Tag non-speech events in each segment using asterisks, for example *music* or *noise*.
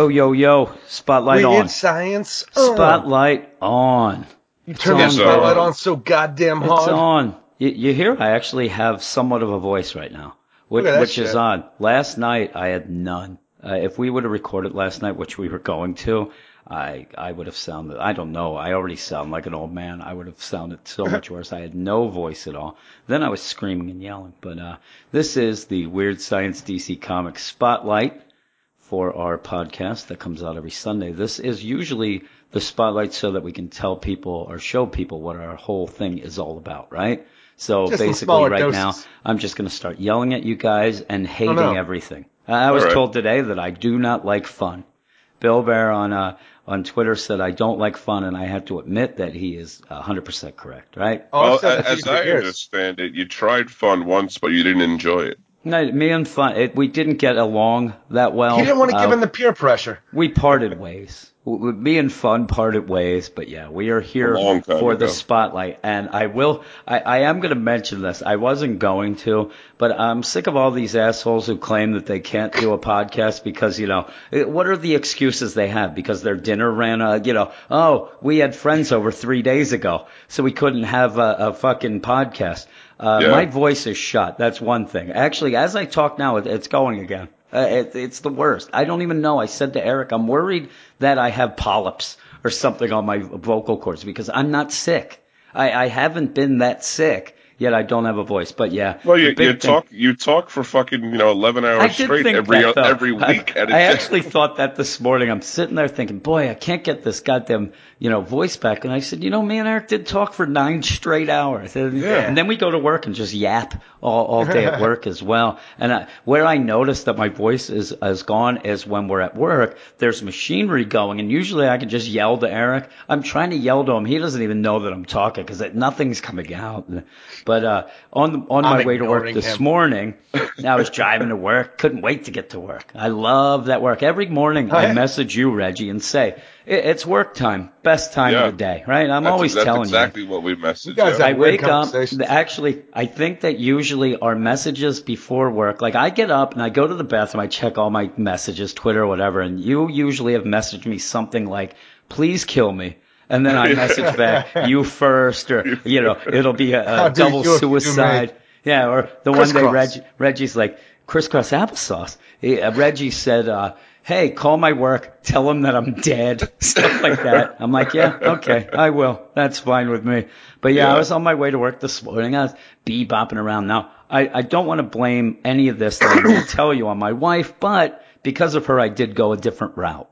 Yo, yo, yo. Spotlight on. Weird science. Uh. Spotlight on. You turn the on. spotlight on so goddamn hard. It's on. You, you hear? I actually have somewhat of a voice right now, which, Look at that which is odd. Last night I had none. Uh, if we would have recorded last night, which we were going to, I I would have sounded. I don't know. I already sound like an old man. I would have sounded so much *laughs* worse. I had no voice at all. Then I was screaming and yelling. But uh, this is the Weird Science DC Comics Spotlight for our podcast that comes out every Sunday. This is usually the spotlight so that we can tell people or show people what our whole thing is all about, right? So Just basically right doses. now, I'm just going to start yelling at you guys and hating no. everything. I was All right. told today that I do not like fun. Bill Bear on uh, on Twitter said I don't like fun, and I had to admit that he is 100% correct, right? Oh, well, said as you I years. understand it, you tried fun once, but you didn't enjoy it. No, me and fun, it, we didn't get along that well. He didn't want to Uh, give him the peer pressure. We parted ways. W- w- Me and Fun parted ways, but yeah, we are here A long time for the ago. spotlight. And I will, I, I am going to mention this. I wasn't going to, but I'm sick of all these assholes who claim that they can't do a podcast because, you know, eh, what are the excuses they have? Because their dinner ran, uh, you know, oh, we had friends over three days ago, so we couldn't have a, a fucking podcast. Uh, Yeah. my voice is shut. That's one thing. Actually, as I talk now, it, it's going again. Uh, it, it's the worst. I don't even know. I said to Eric, I'm worried that I have polyps or something on my vocal cords because I'm not sick. I, I haven't been that sick, yet I don't have a voice. But yeah. Well, you, you talk you talk for fucking you know eleven hours straight every that, every week. I, I actually thought that this morning. I'm sitting there thinking, boy, I can't get this goddamn, you know, voice back. And I said, you know, me and Eric did talk for nine straight hours. And, Yeah. and then we go to work and just yap all, all day at *laughs* work as well. And I, where I notice that my voice is, is gone is when we're at work, there's machinery going. And usually I can just yell to Eric. I'm trying to yell to him. He doesn't even know that I'm talking because nothing's coming out. But, uh, on, on my I'm way to work this him. morning, *laughs* I was driving to work. Couldn't wait to get to work. I love that work. Every morning I message you, Reggie, and say, it's work time. Best time Yeah. of the day, right? I'm that's, always that's telling exactly what we messaged. You guys yeah. I wake up. Actually, I think that usually our messages before work, like I get up and I go to the bathroom, I check all my messages, Twitter, whatever, and you usually have messaged me something like, please kill me. And then I *laughs* message back, you first, or, you know, it'll be a, a double you suicide. Yeah, or the one day Crisscross. Reg, Reggie's like, crisscross applesauce. He, uh, Reggie said, uh, hey, call my work, tell them that I'm dead, *laughs* stuff like that. I'm like, yeah, okay, I will. That's fine with me. But yeah, I was on my way to work this morning. I was bebopping around. Now, I, I don't want to blame any of this that I'm going to tell you on my wife, but because of her, I did go a different route.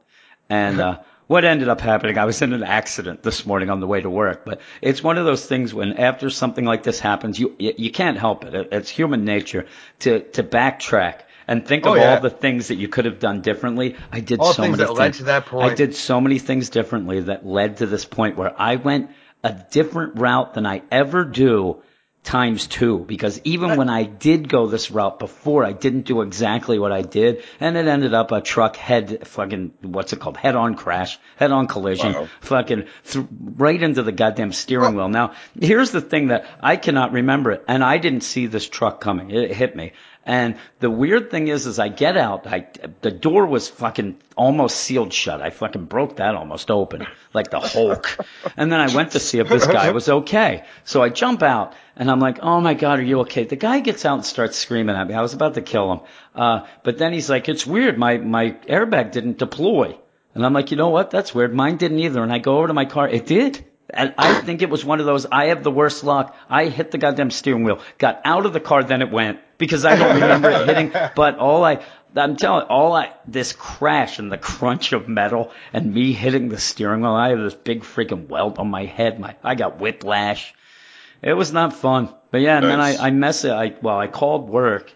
And, uh, what ended up happening, I was in an accident this morning on the way to work, but it's one of those things when after something like this happens, you, you, can't help it. It- It's human nature to, to backtrack and think Oh, of yeah. all the things that you could have done differently. I did All so things many that led to that point. I did so many things differently that led to this point where I went a different route than I ever do times two because even when I did go this route before, I didn't do exactly what I did, and it ended up a truck head fucking what's it called head on crash, head on collision, Wow. fucking th- right into the goddamn steering wheel. Now here's the thing that I cannot remember it, and I didn't see this truck coming. It hit me. And the weird thing is, is I get out, I, the door was fucking almost sealed shut. I fucking broke that almost open, like the Hulk. And then I went to see if this guy was okay. So I jump out and I'm like, oh my God, are you okay? The guy gets out and starts screaming at me. I was about to kill him. Uh, but then he's like, it's weird. My, my airbag didn't deploy. And I'm like, you know what? That's weird. Mine didn't either. And I go over to my car. It did. And I think it was one of those, I have the worst luck. I hit the goddamn steering wheel, got out of the car, then it went because I don't remember it hitting. *laughs* But all I, I'm telling all I, this crash and the crunch of metal and me hitting the steering wheel, I have this big freaking welt on my head. My, I got whiplash. It was not fun. But yeah, and Nice. then I, I mess it. I, well, I called work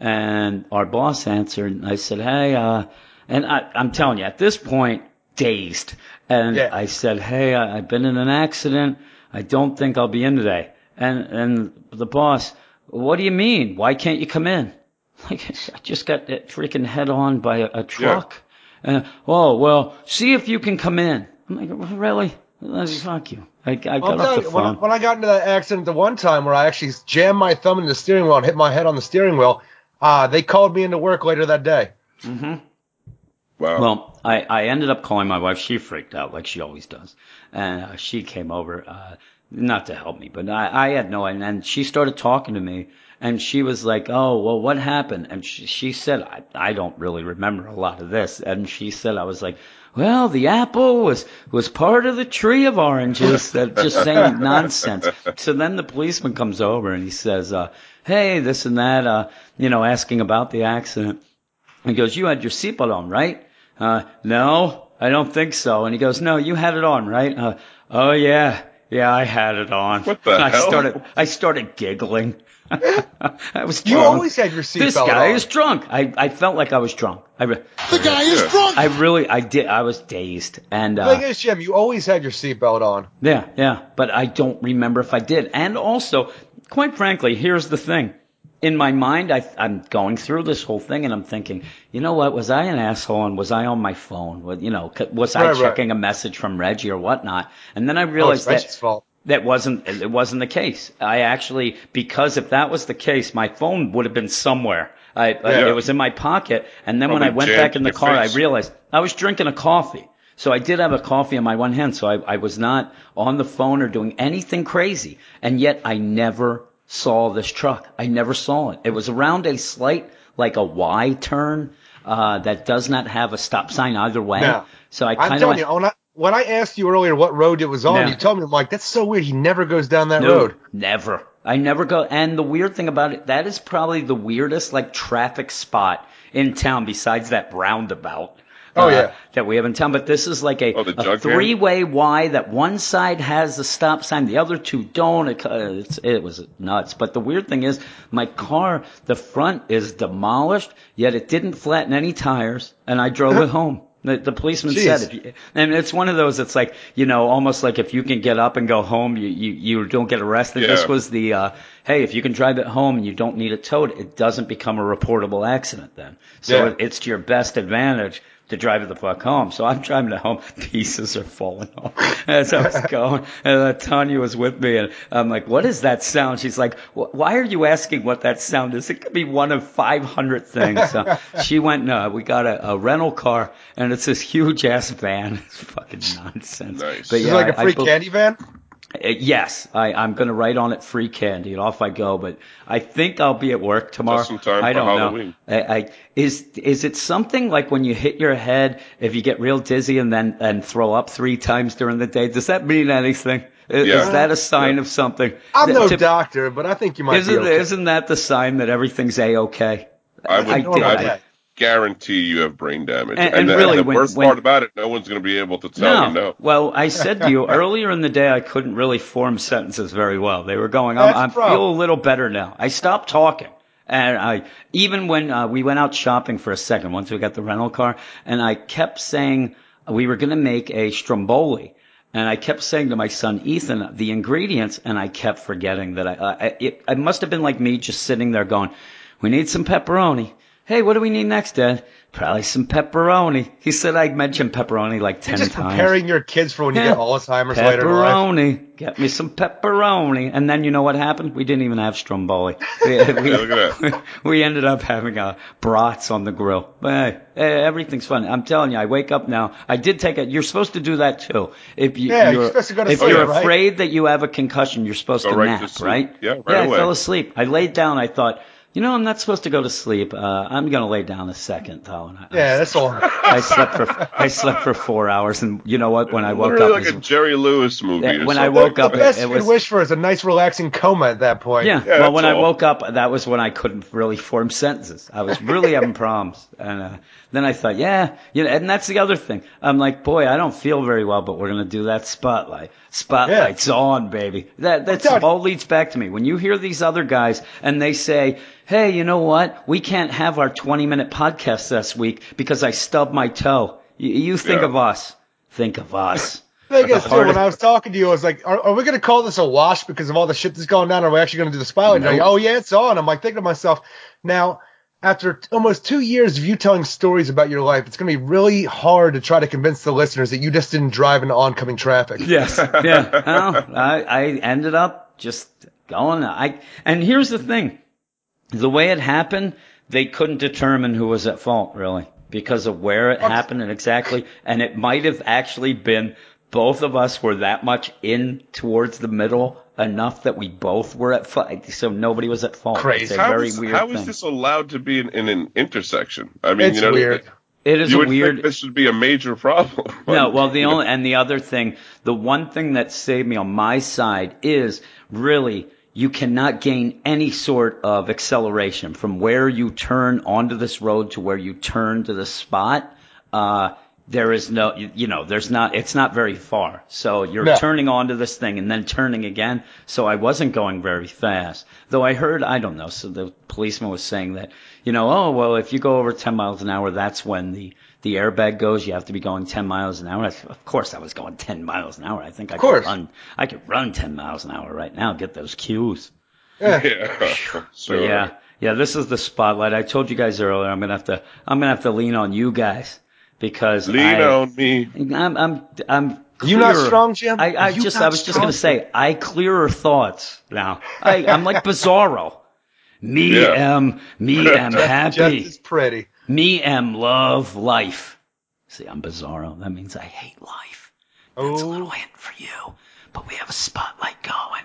and our boss answered and I said, Hey, uh, and I, I'm telling you, at this point, dazed. And Yeah. I said, Hey, I, I've been in an accident. I don't think I'll be in today. And, and the boss, what do you mean? Why can't you come in? *laughs* Like, I just got hit freaking head on by a, a truck. And, oh, well, see if you can come in. I'm like, really? Fuck you. I, I got off the you, when, I- phone. when I got into that accident the one time where I actually jammed my thumb in the steering wheel and hit my head on the steering wheel, uh, they called me into work later that day. hmm Wow. Well, I, I ended up calling my wife. She freaked out like she always does. And uh, she came over, uh, not to help me, but I, I had no, and then she started talking to me and she was like, Oh, well, what happened? And she, she said, I, I don't really remember a lot of this. And she said, I was like, well, the apple was, was part of the tree of oranges that just saying *laughs* nonsense. So then the policeman comes over and he says, uh, Hey, this and that, uh, you know, asking about the accident. He goes, you had your seatbelt on, right? Uh, no, I don't think so. And he goes, no, you had it on, right? Uh, oh yeah, yeah, I had it on. What the And I hell? started, I started giggling. *laughs* *laughs* I was You always had your seatbelt on. This guy on. is drunk. I, I felt like I was drunk. I, re- The guy is drunk. I really, I did, I was dazed. And, The uh, thing is, Jim, you always had your seatbelt on. yeah, yeah, but I don't remember if I did. And also, quite frankly, here's the thing. In my mind, I, I'm going through this whole thing and I'm thinking, you know what? Was I an asshole and was I on my phone? Wa- You know, was I Right, checking a message from Reggie or whatnot? And then I Oh, realized Reggie's that fault. that wasn't it wasn't the case. I actually because if that was the case, my phone would have been somewhere. I, I Yeah. it was in my pocket, and then when I went back in the car, I realized I was drinking a coffee. So I did have a coffee in my one hand, so I, I was not on the phone or doing anything crazy, and yet I never saw this truck. I never saw it. It was around a slight like a Y turn uh, that does not have a stop sign either way. No. So I kind of telling you, when I, when I asked you earlier what road it was on, Yeah. you told me, I'm like, that's so weird. He never goes down that No, road. Never. I never go. And the weird thing about it, that is probably the weirdest like traffic spot in town besides that roundabout. Oh, uh, yeah. That we haven't town. But this is like a, Oh, a three way Y that one side has the stop sign, the other two don't. It, uh, it's, it was nuts. But the weird thing is my car, the front is demolished, yet it didn't flatten any tires and I drove it *laughs* home. The, the policeman Jeez. said, if you, and it's one of those. It's like you know, almost like if you can get up and go home, you you, you don't get arrested. Yeah. This was the uh, hey, if you can drive it home and you don't need it towed, it doesn't become a reportable accident then. So Yeah. it, it's to your best advantage to drive the fuck home. So I'm driving it home. *laughs* Pieces are falling off *laughs* as I was going. And uh, Tanya was with me and I'm like, what is that sound? She's like, why are you asking what that sound is? It could be one of 500 things. So *laughs* she went, no, we got a, a rental car and it's this huge ass van. It's fucking nonsense. Nice. But Is it like a free bel- candy van? Uh, Yes, I, I'm going to write on it free candy, and off I go. But I think I'll be at work tomorrow. Just in time I don't Halloween. know. I, I, is is it something like when you hit your head, if you get real dizzy and then and throw up three times during the day? Does that mean anything? Is, Yeah. is that a sign Yeah. of something? I'm no Tip- doctor, but I think you might Isn't be okay. isn't that the sign that everything's a okay? I would, I I, did. would I- guarantee you have brain damage. And- And, and the, really, and the when- worst when- part about it, no one's going to be able to tell you no. Well, I said to you *laughs* earlier in the day I couldn't really form sentences very well. They were going. I'm, That's I'm the feel a little better now. I stopped talking. And I, even when uh, we went out shopping for a second, once we got the rental car, and I kept saying we were going to make a stromboli, and I kept saying to my son Ethan the ingredients, and I kept forgetting that I. I it, it must have been like me just sitting there going, "We need some pepperoni." Hey, what do we need next, Dad? Probably some pepperoni. He said I'd mentioned pepperoni like ten Just times. preparing your kids for when you Yeah. get Alzheimer's later in life. Pepperoni. Get me some pepperoni. And then you know what happened? We didn't even have stromboli. We, *laughs* we, Yeah, look at that. *laughs* we ended up having uh, brats on the grill. But hey, everything's fun. I'm telling you, I wake up now. I did take it. You're supposed to do that too. If you, Yeah, you're you're, supposed to go to if sleep, you're right? afraid that you have a concussion, you're supposed Go to right to nap, sleep. right? Yeah, right yeah, away. I fell asleep. I laid down. I thought, you know, I'm not supposed to go to sleep. Uh, I'm going to lay down a second, though. And I, Yeah, that's all. I slept for I slept for four hours, and you know what? When I woke Literally up, like it a Jerry Lewis movie. Yeah, when I woke up, the best it you was- could wish for is a nice, relaxing coma at that point. Yeah. Yeah, well, when I woke up, that was when I couldn't really form sentences. I was really having *laughs* problems. And uh, then I thought, yeah, you know, and that's the other thing. I'm like, boy, I don't feel very well, but we're going to do that spotlight. Spotlight's on, baby. That that's telling all leads back to me. When you hear these other guys and they say, hey, you know what? We can't have our 20 minute podcast this week because I stubbed my toe. You, you think Yeah. of us. Think of us. *laughs* Thing At is, too, when I was talking to you, I was like, are, are we going to call this a wash because of all the shit that's going down? Are we actually going to do the spotlight? And you're like, oh, yeah, it's on. I'm like thinking to myself, now, after t- almost two years of you telling stories about your life, it's going to be really hard to try to convince the listeners that you just didn't drive into oncoming traffic. Yes. *laughs* Yeah. Well, I, I ended up just going. I and here's the thing, the way it happened, they couldn't determine who was at fault. Really, because of where it happened and exactly. And it might have actually been both of us were that much in towards the middle enough that we both were at fault. So nobody was at fault. Crazy. It's a How very is, weird how thing. is this allowed to be in, in an intersection? I mean, It's you know, weird. it is you would weird. think this should be a major problem. *laughs* No, well, the *laughs* You know, only and the other thing, the one thing that saved me on my side is really you cannot gain any sort of acceleration from where you turn onto this road to where you turn to the spot. Uh, there is no, you, you know, there's not, it's not very far. So you're No. turning onto this thing and then turning again. So I wasn't going very fast. Though I heard, I don't know, so the policeman was saying that, you know, oh, well, if you go over 10 miles an hour, that's when the, the airbag goes. You have to be going 10 miles an hour. Of course I was going 10 miles an hour. I think I could run, I could run 10 miles an hour right now, get those cues. Yeah. *laughs* Yeah. But Sure. yeah, yeah, this is the spotlight. I told you guys earlier, I'm gonna have to, I'm gonna have to lean on you guys because Lean I, on me. I'm, I'm, I'm. You not strong, Jim? I, I just, I was just gonna say, I clearer thoughts now. I, I'm like Bizarro. Me Yeah. am, me *laughs* am Just happy. as pretty. Me am love life. See, I'm Bizarro. That means I hate life. That's a little Oh, hint for you. But we have a spotlight going.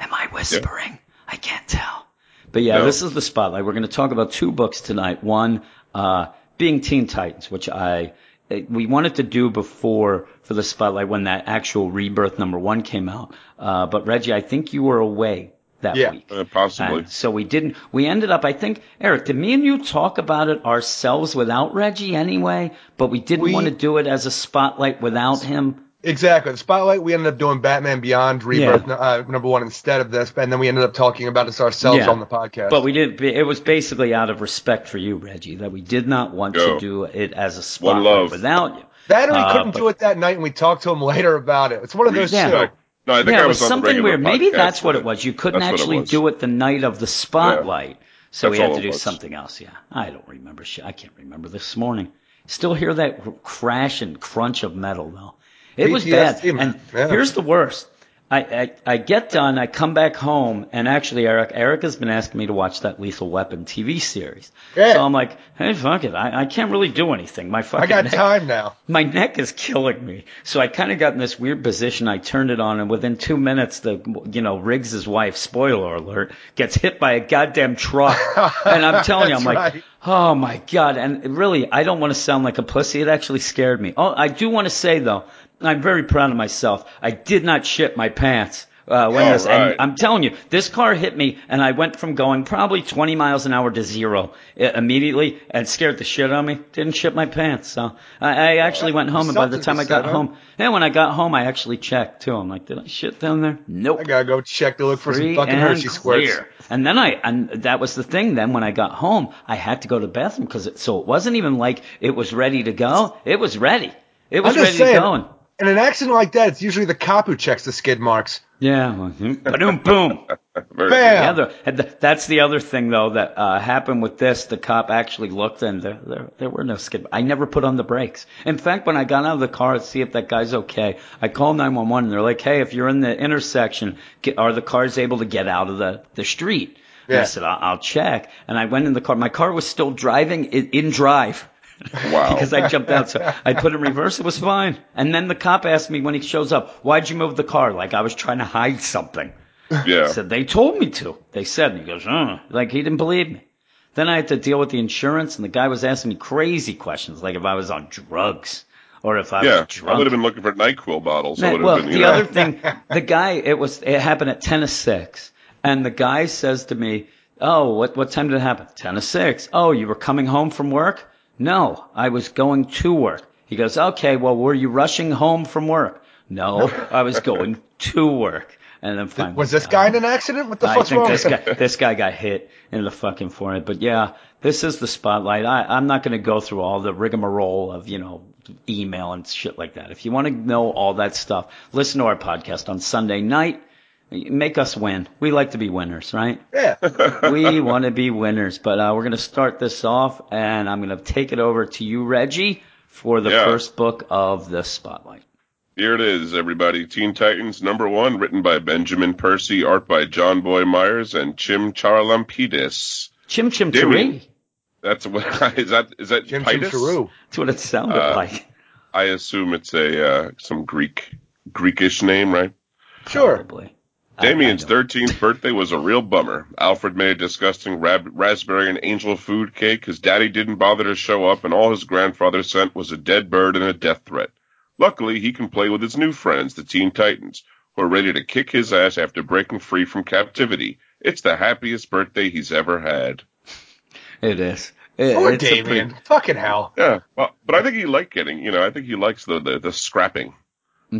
Am I whispering? I can't tell. But yeah, No. this is the spotlight. We're going to talk about two books tonight. One, uh, being Teen Titans, which I, eh, we wanted to do before for the spotlight when that actual rebirth number one came out. Uh, but Reggie, I think you were away that Yeah. week. Uh, possibly. And so we didn't, we ended up, I think, Eric, did me and you talk about it ourselves without Reggie anyway? But we didn't We- want to do it as a spotlight without him. exactly. The spotlight. We ended up doing Batman Beyond Rebirth uh, number one instead of this, and then we ended up talking about this ourselves Yeah. on the podcast. But we did, it was basically out of respect for you, Reggie, that we did not want to do it as a spotlight without you. that or we uh, couldn't but- do it that night, and we talked to him later about it. It's one of those Yeah. two. No, I think yeah, I it was was something weird. Maybe that's what it was. You couldn't That's actually do it the night of the spotlight. So we had to do was. something else. Yeah. I don't remember shit. I can't remember this morning. Still hear that crash and crunch of metal though. It was bad. And Yeah. here's the worst. I, I, I get done, I come back home, and actually Eric, Eric has been asking me to watch that Lethal Weapon TV series. Yeah. So I'm like, hey, fuck it. I, I can't really do anything. My fucking I got neck- time now. my neck is killing me. So I kind of got in this weird position. I turned it on, and within two minutes, the you know Riggs's wife, spoiler alert, gets hit by a goddamn truck. *laughs* and I'm telling you, I'm That's like, right. oh my god. And really, I don't want to sound like a pussy. It actually scared me. Oh, I do want to say though, I'm very proud of myself. I did not shit my pants. Uh, when All this, right. and I'm telling you, this car hit me, and I went from going probably 20 miles an hour to zero immediately, and scared the shit out of me. Didn't shit my pants, so I, I actually went home, and by the time I got home, and when I got home, I actually checked too. I'm like, did I shit down there? Nope. I gotta go check to look for some fucking and Hershey squirts. clear. And then I, and that was the thing. Then when I got home, I had to go to the bathroom because it, so it wasn't even like it was ready to go. It was ready. It was ready saying, to go. And, in an accident like that, it's usually the cop who checks the skid marks. yeah. Boom, *laughs* boom. Bam. The, and the- that's the other thing though that uh, happened with this. The cop actually looked and there, there there were no skid. I never put on the brakes. In fact, when I got out of the car to see if that guy's okay, I called 911 and they're like, "Hey, if you're in the intersection, get, are the cars able to get out of the the street?" And I said, I'll, "I'll check." And I went in the car. My car was still driving in, in drive. Wow. *laughs* because I jumped out. So I put it in reverse. It was fine. And then the cop asked me when he shows up, "Why'd you move the car?" Like I was trying to hide something. Yeah. I said, they told me to. They said, and he goes, uh, like he didn't believe me. Then I had to deal with the insurance, and the guy was asking me crazy questions, like if I was on drugs or if I Yeah. was I would have been looking for NyQuil bottles. Man, well, been, the know. other thing, *laughs* the guy, it was, it happened at 10 to 6. And the guy says to me, Oh, what, what time did it happen? 10 to 6. Oh, you were coming home from work? No, I was going to work. He goes, okay, well, were you rushing home from work? No, I was going to work. And then finally, Was this guy in an accident? What the I fuck's think wrong this guy, this guy got hit in the fucking forehead. But yeah, this is the spotlight. I, I'm not going to go through all the rigmarole of, you know, email and shit like that. If you want to know all that stuff, listen to our podcast on Sunday night. Make us win. We like to be winners, right? Yeah. *laughs* we want to be winners. But uh, we're going to start this off, and I'm going to take it over to you, Reggie, for the Yeah. first book of the spotlight. Here it is, everybody. Teen Titans number one, written by Benjamin Percy, art by Jonboy Meyers and Jim Charalampidis. Chim Chim Dimmy. Tari. That's what *laughs* is that? Is that Jim Jim Titus? Charu. That's what it sounded Uh, like. I assume it's a uh, some Greek Greekish name, right? Sure. Probably. I- Damian's 13th birthday was a real bummer. Alfred made a disgusting rab- raspberry and angel food cake. His daddy didn't bother to show up, and all his grandfather sent was a dead bird and a death threat. Luckily, he can play with his new friends, the Teen Titans, who are ready to kick his ass after breaking free from captivity. It's the happiest birthday he's ever had. It is. It- Poor it's a pretty- Fucking hell. Yeah, well, but I think he liked getting, you know, I think he likes the the, the scrapping.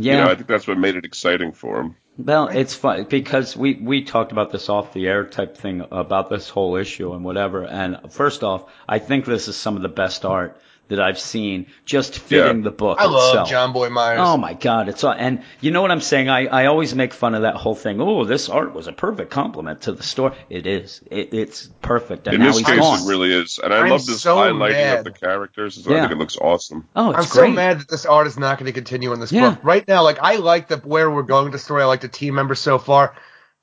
Yeah. You know, I think that's what made it exciting for him. Well, it's fun because we we talked about this off the air type thing about this whole issue and whatever. And first off, I think this is some of the best art that I've seen, just fitting Yeah. the book I love. John Boy Myers. Oh my God, it's all, and you know what I'm saying? I, I always make fun of that whole thing. Oh, this art was a perfect compliment to the story. It is. It, it's perfect. And In now this he's case, gone. it really is, and I I'm love this so highlighting mad. of the characters. I Yeah. think it looks awesome. oh, it's I'm great. so mad that this art is not going to continue in this Yeah. book. Right now, like I like the where we're going to story. I like the team members so far.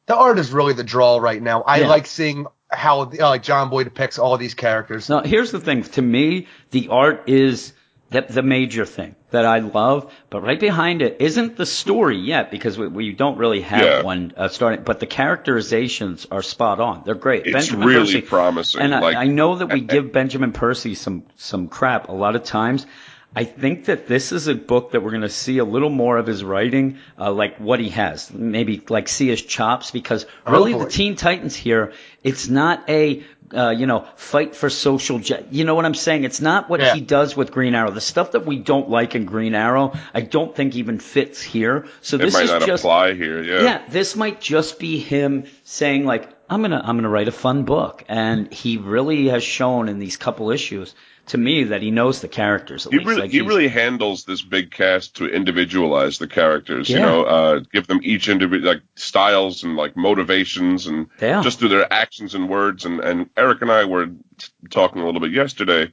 The art is really the draw right now. I Yeah. like seeing how uh, like Jonboy depicts all these characters. Now, here's the thing. To me, the art is the, the major thing that I love, but right behind it isn't the story yet because we, we don't really have Yeah. one uh, starting. But the characterizations are spot on. They're great. It's Benjamin really Percy, promising. and I, like, I know that we give Benjamin Percy some some crap a lot of times. I think that this is a book that we're going to see a little more of his writing, uh, like what he has, maybe like see his chops, because really Oh, the. Teen Titans here, it's not a, uh, you know, fight for social, ju- you know what I'm saying? It's not what Yeah. he does with Green Arrow. The stuff that we don't like in Green Arrow, I don't think even fits here. So it this might is not just, apply here. Yeah. yeah, this might just be him saying like, I'm gonna, I'm gonna write a fun book, and he really has shown in these couple issues to me that he knows the characters. At He least. really, Like, he really handles this big cast to individualize the characters. You know, uh, give them each individual like styles and like motivations and Yeah. just through their actions and words. And and Eric and I were t- talking a little bit yesterday,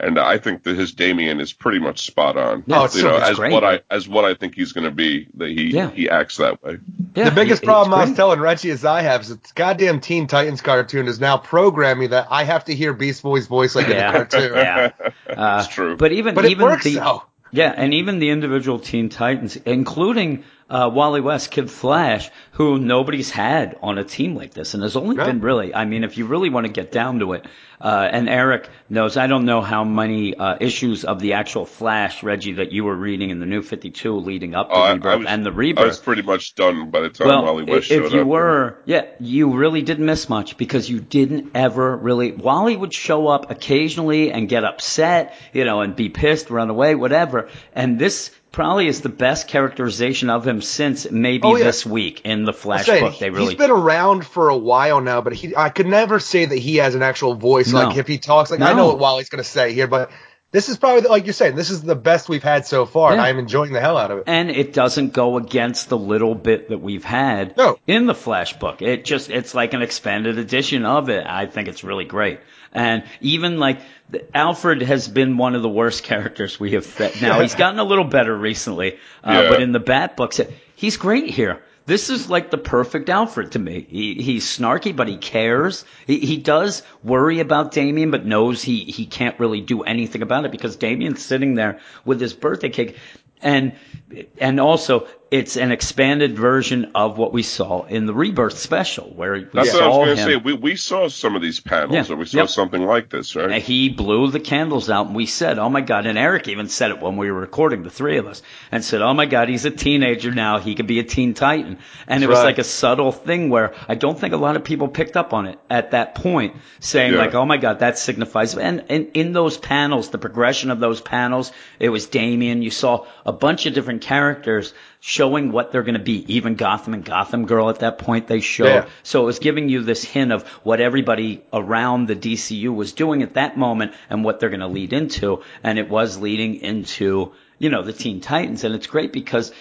and I think that his Damian is pretty much spot on. Yeah, Oh, it's you so know, good. as great. what I as what I think he's going to be. That he Yeah. he acts that way. Yeah, the biggest he- problem I was great. telling Reggie as I have is that goddamn Teen Titans cartoon is now programming that I have to hear Beast Boy's voice like in the cartoon. yeah, *laughs* uh, It's true. But even But it even works the though. yeah, and even the individual Teen Titans, including uh, Wally West, Kid Flash, who nobody's had on a team like this, and there's only No. been really, I mean, if you really want to get down to it, uh, and Eric knows, I don't know how many uh, issues of the actual Flash, Reggie, that you were reading in the New 52 leading up to Oh, Rebirth was- and the Rebirth. I was pretty much done by the time Well, Wally West i- showed if you up. were, yeah, you really didn't miss much because you didn't ever really. Wally would show up occasionally and get upset, you know, and be pissed, run away, whatever. And this probably is the best characterization of him since maybe Oh, yeah. this week in the Flash book. They really He's been around for a while now, but he I could never say that he has an actual voice. No. Like if he talks, like I know what Wally's going to say here, but this is probably like you're saying, this is the best we've had so far, and I'm enjoying the hell out of it. and it doesn't go against the little bit that we've had No. in the Flash book. It just it's like an expanded edition of it. I think it's really great. And even like the- Alfred has been one of the worst characters we have fet. Now he's gotten a little better recently, uh, Yeah. but in the Bat books, he's great here. This is like the perfect Alfred to me. He, he's snarky, but he cares. He, he does worry about Damian, but knows he, he can't really do anything about it because Damian's sitting there with his birthday cake. And, and also it's an expanded version of what we saw in the Rebirth special where we That's what I saw was going to say. We we saw some of these panels, Yeah. or we saw Yep. something like this, right? And he blew the candles out, and we said, "Oh my God!" And Eric even said it when we were recording, the three of us, and said, "Oh my God, he's a teenager now. He could be a teen titan." And it was right. like a subtle thing where I don't think a lot of people picked up on it at that point, saying Yeah. like, "Oh my God, that signifies." And, and in those panels, the progression of those panels, it was Damian. You saw a bunch of different characters showing what they're going to be. Even Gotham and Gotham Girl at that point they showed. Yeah. So it was giving you this hint of what everybody around the DCU was doing at that moment and what they're going to lead into. And it was leading into, you know, the Teen Titans. And it's great because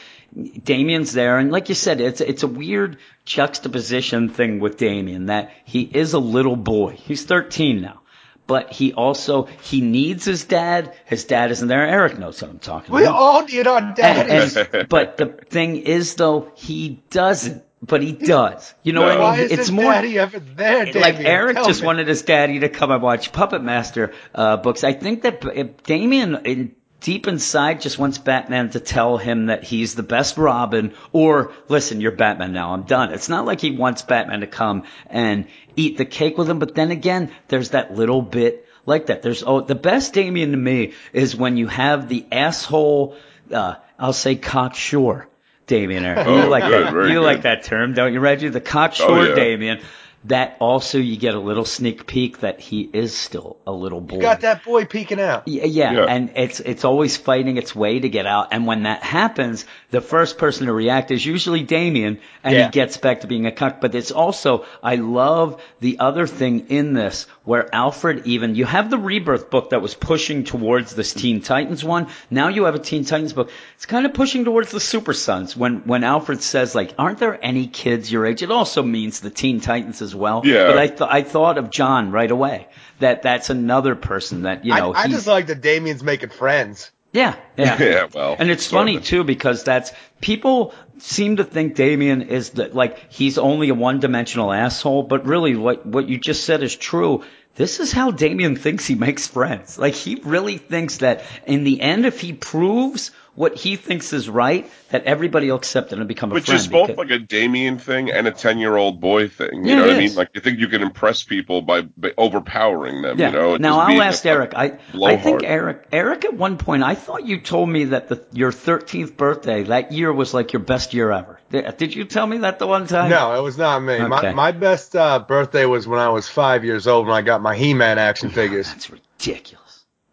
Damian's there. And like you said, it's, it's a weird juxtaposition thing with Damian that he is a little boy. He's 13 now. But he also, he needs his dad. His dad isn't there. Eric knows what I'm talking We about. We all need our and- but the thing is, though, he doesn't. but he does. You know No. what I mean? Why is it's his more daddy ever there, like Eric Tell just me. wanted his daddy to come and watch Puppet Master uh, books. I think that if Damian, deep inside, just wants Batman to tell him that he's the best Robin, or listen, you're Batman now. I'm done. It's not like he wants Batman to come and eat the cake with him. But then again, there's that little bit like that. There's oh, the best Damian to me is when you have the asshole. Uh, I'll say cocksure. Damian, Eric. you Oh, like good, that? You good. like that term, don't you, Reggie? The cocksure Oh, yeah. Damian. That also you get a little sneak peek that he is still a little boy. You got that boy peeking out. Yeah, yeah, Yeah. and it's it's always fighting its way to get out. And when that happens, the first person to react is usually Damian, and Yeah. he gets back to being a cuck. But it's also I love the other thing in this where Alfred even you have the Rebirth book that was pushing towards this Teen Titans one. Now you have a Teen Titans book. It's kind of pushing towards the Super Sons. When when Alfred says like, "Aren't there any kids your age?" It also means the Teen Titans as well. Yeah. But I th- I thought of John right away. That that's another person that you know. I, I just like that Damian's making friends. yeah, yeah. *laughs* Yeah, well, And it's funny of. too because that's people seem to think Damian is the, like he's only a one-dimensional asshole, but really what what you just said is true. This is how Damian thinks he makes friends. Like he really thinks that in the end, if he proves what he thinks is right, that everybody will accept it and become a Which friend. Which is both because- like a Damian thing and a ten-year-old boy thing. You Yeah, know what I mean? Like you think you can impress people by, by overpowering them. Yeah. You know. now I'll ask a Eric. I I think Eric Eric at one point I thought you told me that the your 13th birthday that year was like your best year ever. Did, did you tell me that the one time? No, it was not me. Okay. My my best uh, birthday was when I was five years old when I got my He-Man action figures. That's ridiculous.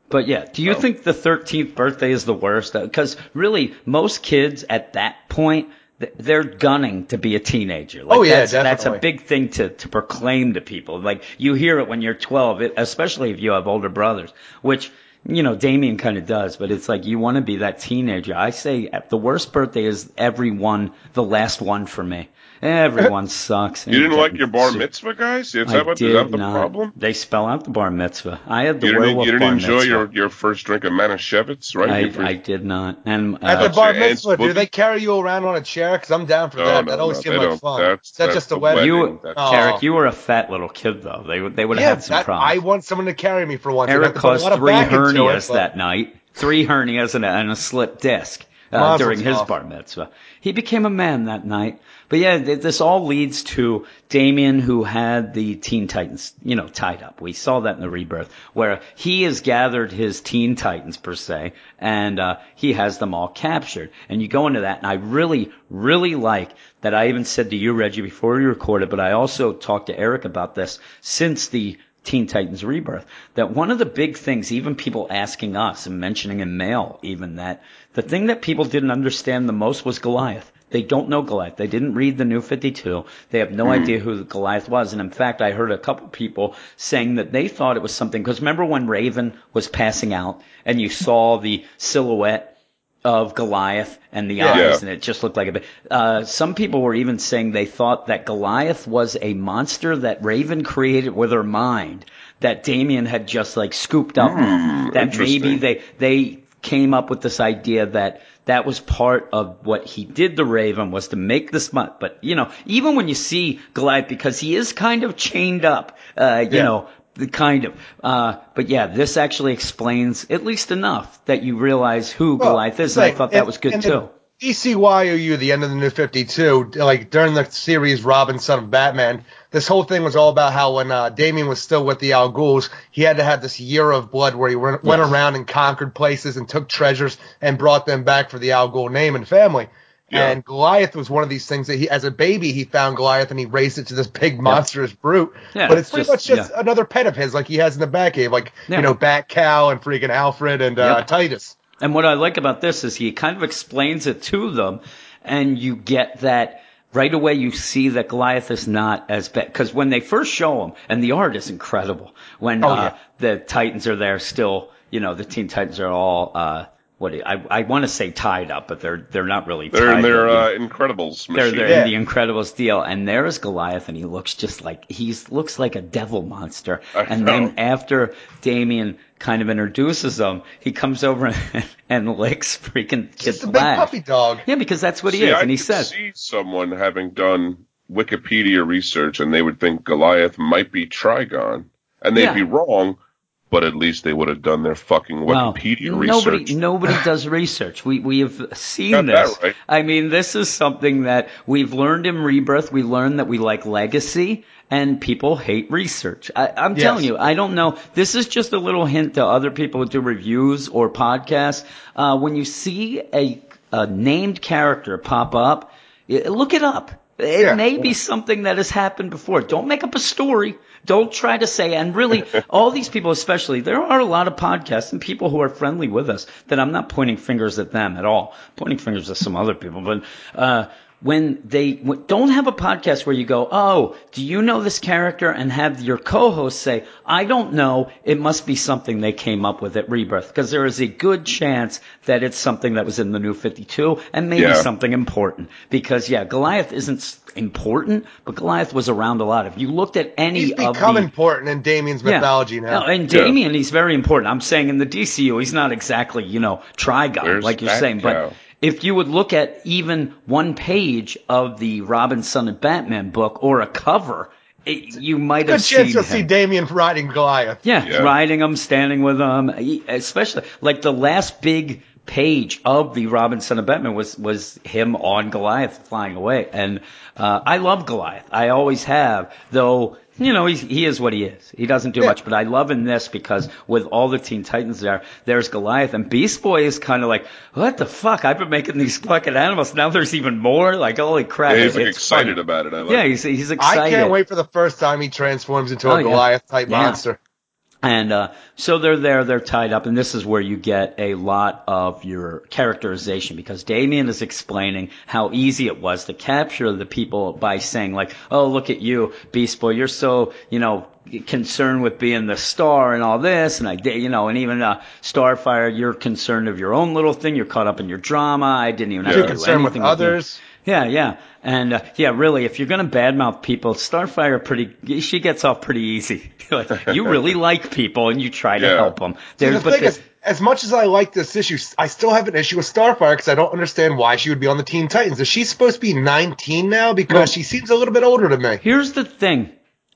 But yeah, do you Oh. think the 13th birthday is the worst? Because really, most kids at that point, they're gunning to be a teenager. Like Oh, yeah, that's, That's a big thing to, to proclaim to people. Like you hear it when you're 12, it, especially if you have older brothers, which, you know, Damian kind of does, but it's like you want to be that teenager. I say the worst birthday is every one, the last one for me. Everyone sucks. You didn't like your bar mitzvah guys? Is I that what did is that the not. problem? They spell out the bar mitzvah. I had the You didn't, you didn't bar enjoy mitzvah. your, your first drink of Manischewitz, right? I, first- I did not. And At uh, the bar mitzvah, do they carry you around on a chair? Because I'm down for No, that. no, that always no, seemed like don't. fun. That's- Is that that's just a the wedding? wedding. you, Oh. Eric, you were a fat little kid though. They would they would have yeah, had some that, problems. I want someone to carry me for once. I'd Eric have to put a caused lot three back into it, hernias that night. Three hernias and a, and a slipped disc uh, during his tov. bar mitzvah. He became a man that night. But yeah, th- this all leads to Damian, who had the Teen Titans, you know, tied up. We saw that in the rebirth, where he has gathered his Teen Titans per se, and uh, he has them all captured. And you go into that, and I really, really like that. I even said to you, Reggie, before we recorded, but I also talked to Eric about this since the Teen Titans Rebirth, that one of the big things, even people asking us and mentioning in mail, even that the thing that people didn't understand the most was Goliath. They don't know Goliath. They didn't read the New 52. They have no mm-hmm. idea who Goliath was. And in fact, I heard a couple people saying that they thought it was something, because remember when Raven was passing out and you saw the silhouette of Goliath and the eyes, Yeah. and it just looked like a bit. Uh, some people were even saying they thought that Goliath was a monster that Raven created with her mind, that Damian had just like scooped up. Hmm, that maybe they they came up with this idea that that was part of what he did to Raven was to make this mon- but you know even when you see Goliath because he is kind of chained up uh you Yeah. know the kind of uh but yeah this actually explains at least enough that you realize who Well, Goliath is and I thought that in- was good in the too. DCYOU, the end of the New 52, like during the series Robin, Son of Batman, this whole thing was all about how when uh, Damian was still with the Al Ghul's, he had to have this year of blood where he went, went around and conquered places and took treasures and brought them back for the Al Ghul name and family. Yeah. And Goliath was one of these things that he, as a baby, he found Goliath and he raised it to this big monstrous brute. Yeah, but it's it's pretty just- much just yeah. another pet of his, like he has in the back Batcave, like you know, Bat Cow and freaking Alfred and uh, Titus. And what I like about this is he kind of explains it to them, and you get that right away. You see that Goliath is not as bad because when they first show him, and the art is incredible. When Oh, uh, the Titans are there still, you know, the Teen Titans are all uh, what I I want to say tied up, but they're they're not really. They're tied in their up. uh, Incredibles They're, machine. they're Yeah. in the Incredibles deal, and there is Goliath, and he looks just like he's looks like a devil monster. I and know. then after Damian kind of introduces him, he comes over *laughs* and, and licks freaking Kid Just a big puppy dog. Yeah, because that's what he See, is, I and he could says, see someone having done Wikipedia research and they would think Goliath might be Trigon, and they'd Yeah. be wrong, but at least they would have done their fucking Well, Wikipedia nobody, research. nobody *laughs* does research. We we have seen Got that this. right. I mean, this is something that we've learned in Rebirth. We learned that we like legacy, and people hate research. I, I'm Yes. telling you, I don't know. This is just a little hint to other people who do reviews or podcasts. Uh, when you see a, a named character pop up, look it up. It Yeah. may be something that has happened before. Don't make up a story. Don't try to say, and really, *laughs* all these people, especially, there are a lot of podcasts and people who are friendly with us that I'm not pointing fingers at them at all. Pointing fingers at some other people, but, uh, when they don't have a podcast where you go, oh, do you know this character? And have your co-host say, I don't know. It must be something they came up with at Rebirth. Because there is a good chance that it's something that was in the new 52 and maybe Yeah. something important. Because yeah, Goliath isn't important, but Goliath was around a lot. If you looked at any He's of become the important in Damian's yeah. mythology now. No, and Yeah. Damian, he's very important. I'm saying in the DCU, he's not exactly, you know, Trigon, Where's like you're saying. cow? But if you would look at even one page of the Robin, Son of Batman book or a cover, it, you might have Good chance seen you'll him. see Damian riding Goliath. Yeah, Yeah. riding him, standing with him, especially like the last big page of the Robin Son of Batman was was him on Goliath flying away, and uh, I love Goliath. I always have, though. You know, he's, he is what he is. He doesn't do Yeah. much, but I love in this because with all the Teen Titans there, there's Goliath and Beast Boy is kind of like, what the fuck? I've been making these fucking animals. Now there's even more. Like, holy crap! Yeah, he's like excited funny. about it. I like Yeah, it. he's he's I can't wait for the first time he transforms into Oh, a yeah. Goliath type Yeah. monster. And uh, so they're there, they're tied up, and this is where you get a lot of your characterization because Damian is explaining how easy it was to capture the people by saying like, "Oh, look at you, Beast Boy, you're so you know concerned with being the star and all this," and I did, you know, and even uh, Starfire, you're concerned of your own little thing, you're caught up in your drama. I didn't even have Too to do concerned with anything you. Others. Yeah, yeah. And uh, yeah, really, if you're going to badmouth people, Starfire pretty she gets off pretty easy. *laughs* Like, you really *laughs* like people and you try to Yeah. help them. See, the but thing the- is, as much as I like this issue, I still have an issue with Starfire because I don't understand why she would be on the Teen Titans. Is she supposed to be 19 now? Because Well- she seems a little bit older to me. Here's the thing.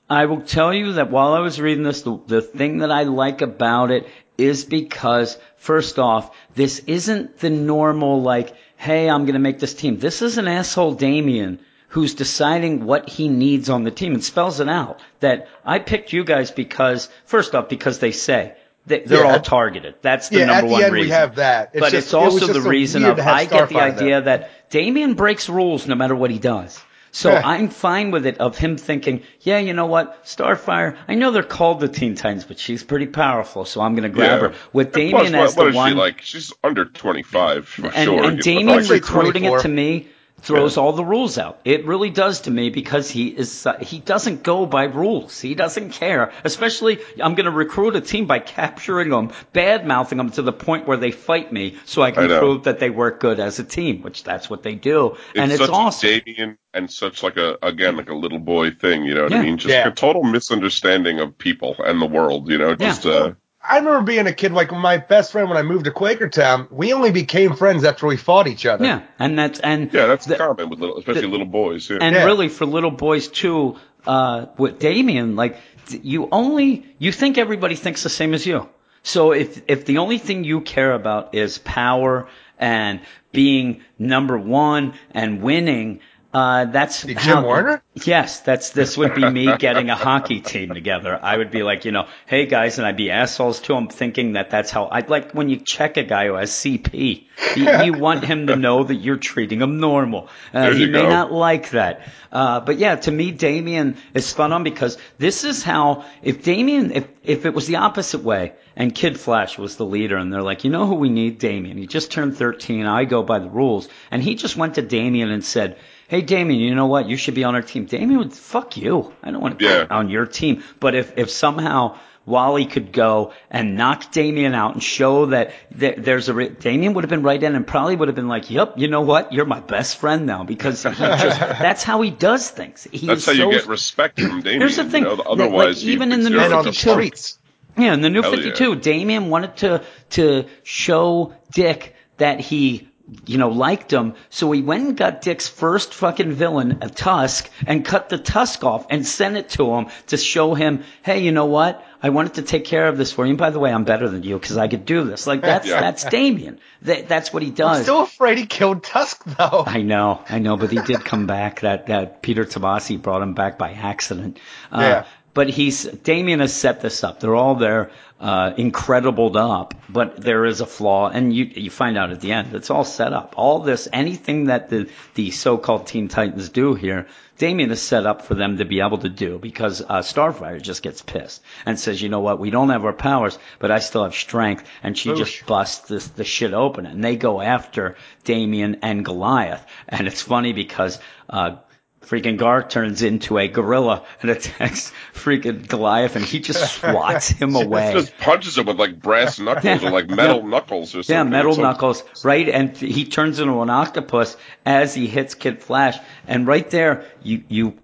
I will tell you that while I was reading this, the, the thing that I like about it is because, first off, this isn't the normal, like, hey, I'm going to make this team. This is an asshole Damian who's deciding what he needs on the team and spells it out. That I picked you guys because, first off, because they say. They, they're Yeah. all targeted. That's the Yeah, number at the one end reason. we have that. It's but just- it's also just the reason of I get the idea there. that Damian breaks rules no matter what he does. So Yeah. I'm fine with it of him thinking, yeah, you know what, Starfire, I know they're called the Teen Titans, but she's pretty powerful, so I'm going to grab Yeah. her. With And plus, Damian what- as what the is one, she like? She's under 25 for and, sure. and Give- Damian I'd recruiting it to me throws all the rules out. It really does to me because he is uh, he doesn't go by rules. He doesn't care. Especially I'm going to recruit a team by capturing them, bad mouthing them to the point where they fight me, so I I can know. prove that they work good as a team, which that's what they do, and it's such awesome. a Damian and such like a again like a little boy thing, you know what Yeah. I mean? Just Yeah. a total misunderstanding of people and the world, you know. Just uh, I remember being a kid, like my best friend when I moved to Quakertown, we only became friends after we fought each other. Yeah, and that's and yeah, that's the- common with little, especially little boys. Yeah. and Yeah. really for little boys too. Uh, with Damian, like you only you think everybody thinks the same as you. So if if the only thing you care about is power and being number one and winning, uh, that's Jim how, Warner? Yes, that's this would be me *laughs* getting a hockey team together. I would be like, you know, hey guys, and I'd be assholes to them, thinking that that's how I'd like when you check a guy who has CP, you, you want him to know that you're treating him normal. Uh, he may go. not like that, uh, but yeah, to me, Damian is spun on because this is how if Damian, if if it was the opposite way and Kid Flash was the leader, and they're like, you know who we need, Damian. He just turned 13. I go by the rules, and he just went to Damian and said "Hey, Damian, you know what? You should be on our team." Damian would, "Fuck you. I don't want to Yeah. be on your team." But if if somehow Wally could go and knock Damian out and show that, that there's a re- Damian would have been right in and probably would have been like, "Yep, you know what? You're my best friend now," because he *laughs* just that's how he does things. He That's how you get respect from Damian. Here's the thing, You know? that, Otherwise, like, even in the new And zero on the Fifty-two. streets. Yeah, in the new Hell 52, yeah. Damian wanted to to show Dick that he you know liked him, so he went and got Dick's first fucking villain, a Tusk, and cut the Tusk off and sent it to him to show him, hey, you know what? I wanted to take care of this for you. And by the way, I'm better than you because I could do this. Like *laughs* that's Yeah. that's Damian. That, that's what he does. I'm still afraid he killed Tusk though. I know, I know, but he did come back. That that Peter Tomasi brought him back by accident. Uh, Yeah. But he's Damian has set this up. They're all there, uh, incredibled up, but there is a flaw, and you you find out at the end it's all set up. All this, anything that the the so-called Teen Titans do here, Damian is set up for them to be able to do because uh, Starfire just gets pissed and says, you know what, we don't have our powers, but I still have strength, and she just Oosh. busts this the shit open, and they go after Damian and Goliath, and it's funny because. Uh, Freaking Gar turns into a gorilla and attacks freaking Goliath, and he just *laughs* swats him away. He just punches him with like brass *laughs* knuckles or like metal knuckles or something. Yeah, metal like- knuckles, right? And he turns into an octopus as he hits Kid Flash. And right there, you, you,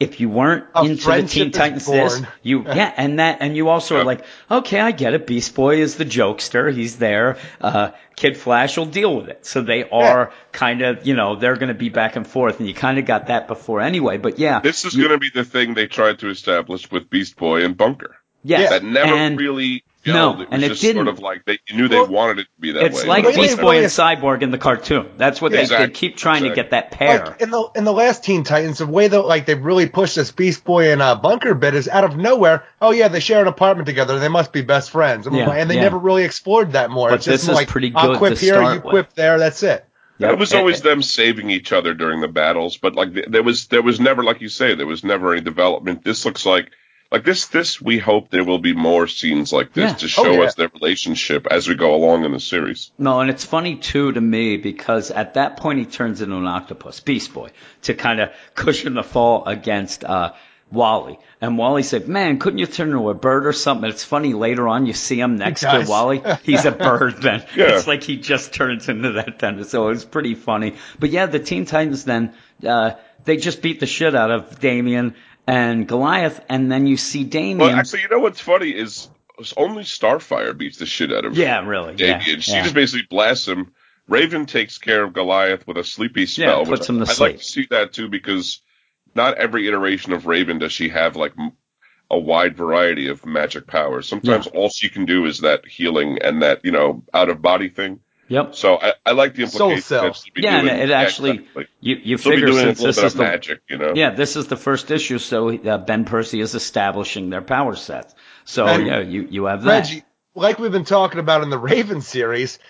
if you weren't A into the Teen Titans this, you, *laughs* yeah, and that, and you also Yeah. are like, okay, I get it. Beast Boy is the jokester. He's there. Uh, Kid Flash will deal with it. So they are kind of, you know, they're going to be back and forth. And you kind of got that before anyway. But yeah. This is going to be the thing they tried to establish with Beast Boy and Bunker. yes, That never and really No, gelled. it was and it just didn't. sort of like they you knew they wanted it to be that It's way. like The way Beast Boy and Cyborg in the cartoon. That's what they, Exactly. they keep trying to get that pair. Like in the in the last Teen Titans, the way that like they really pushed this Beast Boy and uh, Bunker bit is out of nowhere. Oh yeah, they share an apartment together. They must be best friends. I'm Yeah, and they yeah. never really explored that more. But it's just this is like pretty I'll good quip to here, start you with. quip there. That's it. Yep. It was And- always them saving each other during the battles, but like there was there was never like you say there was never any development. This looks like like this this we hope there will be more scenes like this Yeah. to show Oh, yeah. us their relationship as we go along in the series. No, and it's funny too to me because at that point he turns into an octopus, Beast Boy, to kind of cushion the fall against uh, Wally. And Wally said, "Man, couldn't you turn into a bird or something?" It's funny later on you see him next to. Wally. He's a bird then. *laughs* Yeah. It's like he just turns into that then. So it was pretty funny. But yeah, the Teen Titans then uh, they just beat the shit out of Damian and Goliath, and then you see Damian. Well, actually, you know what's funny is only Starfire beats the shit out of him. yeah, really. Yeah, Damian. She yeah. just basically blasts him. Raven takes care of Goliath with a sleepy spell. Yeah, puts him to I'd sleep. like to see that too because not every iteration of Raven does she have like a wide variety of magic powers. Sometimes all she can do is that healing and that you know out of body thing. Yep. So I, I like the Soul implication Cell. that she'll Yeah, and it actually exactly. you you she'll figure since this is the magic, you know. Yeah, this is the first issue, so uh, Ben Percy is establishing their power sets. So And yeah, you you have that. Reggie, like we've been talking about in the Raven series,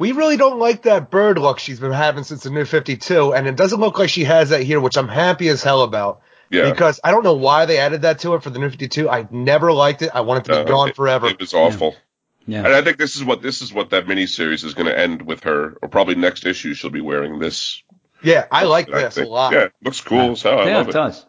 we really don't like that bird look she's been having since the New 52, and it doesn't look like she has that here, which I'm happy as hell about. Yeah. Because I don't know why they added that to it for the New 52. I never liked it. I want it to be Uh, gone it- forever. It was awful. Yeah. And I think this is what this is what that miniseries is going to end with her, or probably next issue she'll be wearing this. yeah, I like I this a lot. Yeah, looks cool as hell. I yeah, love it it. does.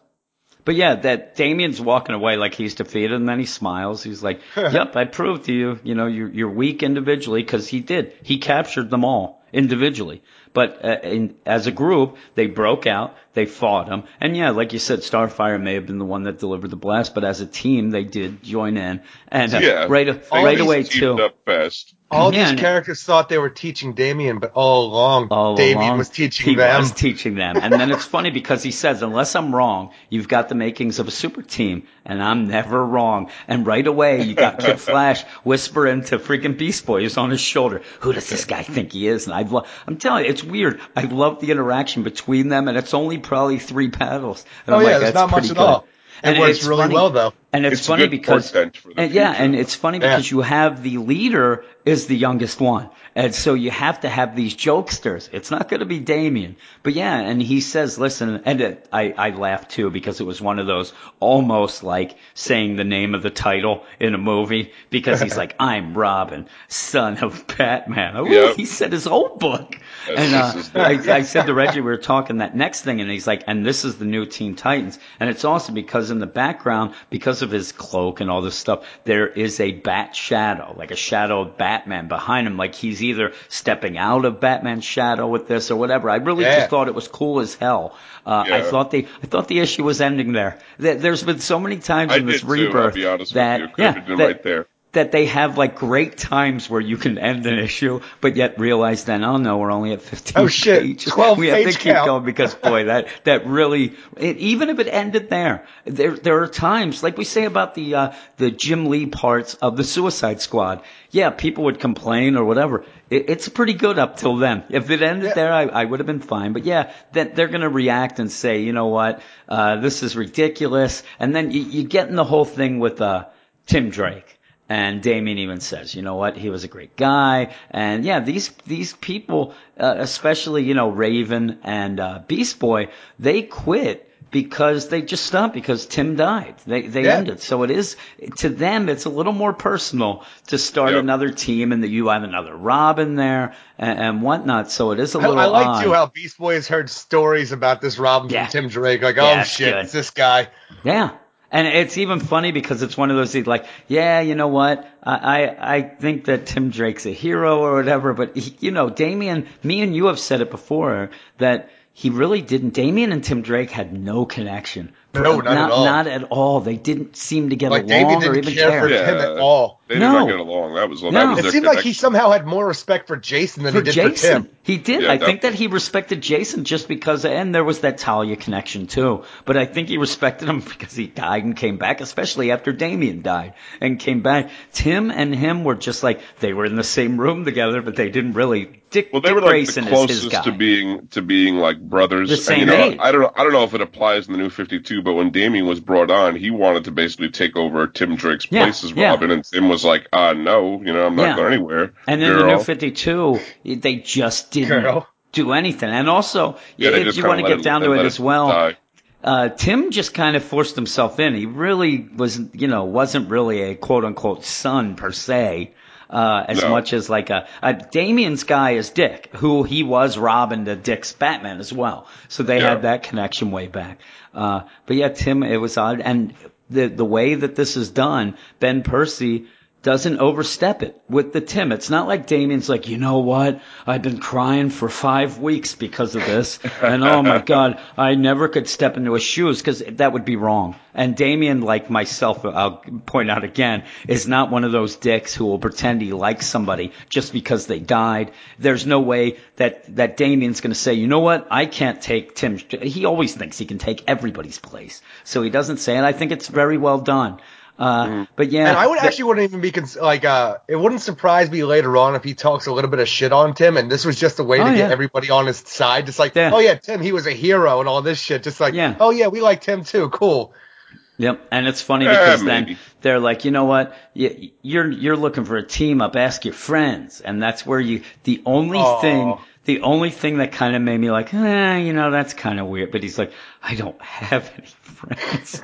But yeah, that Damian's walking away like he's defeated, and then he smiles. He's like, *laughs* "Yep, I proved to you, you know, you're you're weak individually because he did. He captured them all individually, but uh, in, as a group, they broke out. They fought them. and yeah, like you said, Starfire may have been the one that delivered the blast, but as a team, they did join in, and uh, Yeah, right right away too. Up fast. All these characters thought they were teaching Damian, but all along, all Damian along. was teaching he them. was teaching them. And then it's funny because he says, unless I'm wrong, you've got the makings of a super team, and I'm never wrong. And right away, you got Kid Flash whispering to freaking Beast Boy who's on his shoulder. Who does this guy think he is? And I lo- I'm telling you, it's weird. I love the interaction between them, and it's only probably three paddles. And Oh I'm yeah, like, there's that's not much pretty at good. All. It And works it's really funny. well though. And it's, It's a funny good because portent for the and yeah, and it's funny Yeah. because you have the leader is the youngest one, and so you have to have these jokesters. It's not going to be Damian, but yeah, and he says, "Listen," and it, I I laughed too because it was one of those almost like saying the name of the title in a movie because he's like, *laughs* "I'm Robin, son of Batman." Ooh, Yep. He said his whole book, and uh, I, I said to Reggie, we were talking that next thing, and he's like, and this is the new Teen Titans. And it's awesome because in the background, because of his cloak and all this stuff, there is a bat shadow, like a shadow of Batman behind him, like he's either stepping out of Batman's shadow with this or whatever. I really Yeah. just thought it was cool as hell. Uh, I thought the, I thought the issue was ending there. There- There's been so many times I in this too, rebirth honest that, yeah, Could have been that- right there. That they have like great times where you can end an issue, but yet realize then, oh no, we're only at 15 Oh, shit. pages. *laughs* 12 we have to keep count. going because boy, that, that really, it, even if it ended there, there, there are times, like we say about the, uh, the Jim Lee parts of the Suicide Squad. Yeah, people would complain or whatever. It, it's pretty good up till then. If it ended Yeah. there, I, I would have been fine. But yeah, that they're going to react and say, you know what, uh, this is ridiculous. And then you, you get in the whole thing with, uh, Tim Drake. And Damian even says, you know what, he was a great guy. And yeah, these, these people, uh, especially, you know, Raven and, uh, Beast Boy, they quit because they just stopped because Tim died. They, they Yeah. ended. So it is, to them, it's a little more personal to start Yep. another team and that you have another Robin there and, and whatnot. So it is a I, little I like odd. too how Beast Boy has heard stories about this Robin Yeah. from Tim Drake. Like, Yeah, oh shit, good. it's this guy. Yeah. And it's even funny because it's one of those things like, yeah, you know what? I, I, I think that Tim Drake's a hero or whatever, but he, you know, Damian, me and you have said it before that he really didn't. Damian and Tim Drake had no connection. No, not at all. Not at all. They didn't seem to get Like, along Damian or didn't even care care. for him at all. They did not get along. That was that No. was It their seemed like he somehow had more respect for Jason than for he did Jason. for Tim. He did. Yeah, I think that he respected Jason just because, and there was that Talia connection too. But I think he respected him *laughs* because he died and came back, especially after Damian died and came back. Tim and him were just like they were in the same room together, but they didn't really. Dick, Well, they Dick were like Grayson the closest to being to being like brothers. The And, same you know, age. I don't know. I don't know if it applies in the new Fifty Two, but when Damian was brought on, he wanted to basically take over Tim Drake's Yeah, place as yeah. Robin, and Tim was like, "Ah, no, you know, I'm not Yeah. going anywhere." And then in girl. the new 52, they just didn't Girl. do anything. And also, Yeah, if you want to get it- down they to it let as well, die. uh, Tim just kind of forced himself in. He really wasn't, you know, wasn't really a quote unquote son per se. Uh, as No. much as like a, a Damian's guy is Dick, who he was Robin to Dick's Batman as well. So they Yeah. had that connection way back. Uh, but yeah, Tim, it was odd. And the, the way that this is done, Ben Percy doesn't overstep it with the Tim. It's not like Damian's like, you know what? I've been crying for five weeks because of this. And oh my *laughs* God, I never could step into his shoes because that would be wrong. And Damian, like myself, I'll point out again, is not one of those dicks who will pretend he likes somebody just because they died. There's no way that, that Damian's going to say, you know what? I can't take Tim. He always thinks he can take everybody's place. So he doesn't say it. I think it's very well done. Uh, but yeah. And I would the- actually wouldn't even be cons- like, uh, it wouldn't surprise me later on if he talks a little bit of shit on Tim, and this was just a way Oh, to yeah. get everybody on his side. Just like, Yeah. oh yeah, Tim, he was a hero and all this shit. Just like, Yeah. oh yeah, we like Tim too. Cool. Yep, and it's funny Yeah, because then maybe. they're like, you know what, you, you're you're looking for a team up. Ask your friends, and that's where you. The only Aw. thing, the only thing that kind of made me like, eh, you know, that's kind of weird. But he's like, I don't have any friends.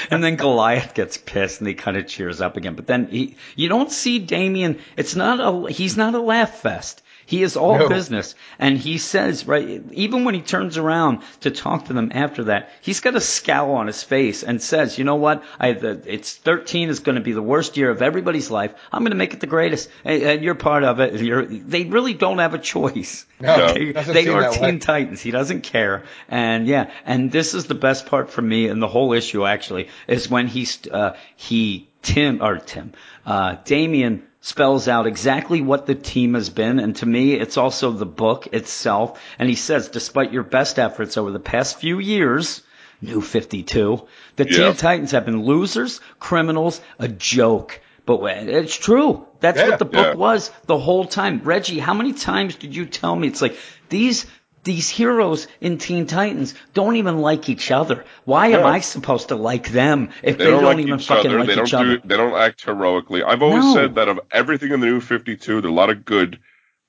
*laughs* and then Goliath gets pissed, and he kind of cheers up again. But then he, you don't see Damian. It's not a. He's not a laugh fest. He is all No. business. And he says, right, even when he turns around to talk to them after that, he's got a scowl on his face and says, you know what? I, the, it's 13 is going to be the worst year of everybody's life. I'm going to make it the greatest. And, and you're part of it. You're, they really don't have a choice. No, they they are Teen way. Titans. He doesn't care. And yeah, and this is the best part for me in the whole issue actually, is when he's, uh, he, Tim, or Tim, uh, Damian spells out exactly what the team has been. And to me, it's also the book itself. And he says, despite your best efforts over the past few years, New 52, the Yeah. Teen Titans have been losers, criminals, a joke. But it's true. That's Yeah. what the book Yeah. was the whole time. Reggie, how many times did you tell me? It's like these these heroes in Teen Titans don't even like each other. Why am I supposed to like them if They they, don't, don't, like even fucking other. like they each don't other? They don't act heroically. I've always No. said that of everything in the new Fifty Two, there's a lot of good.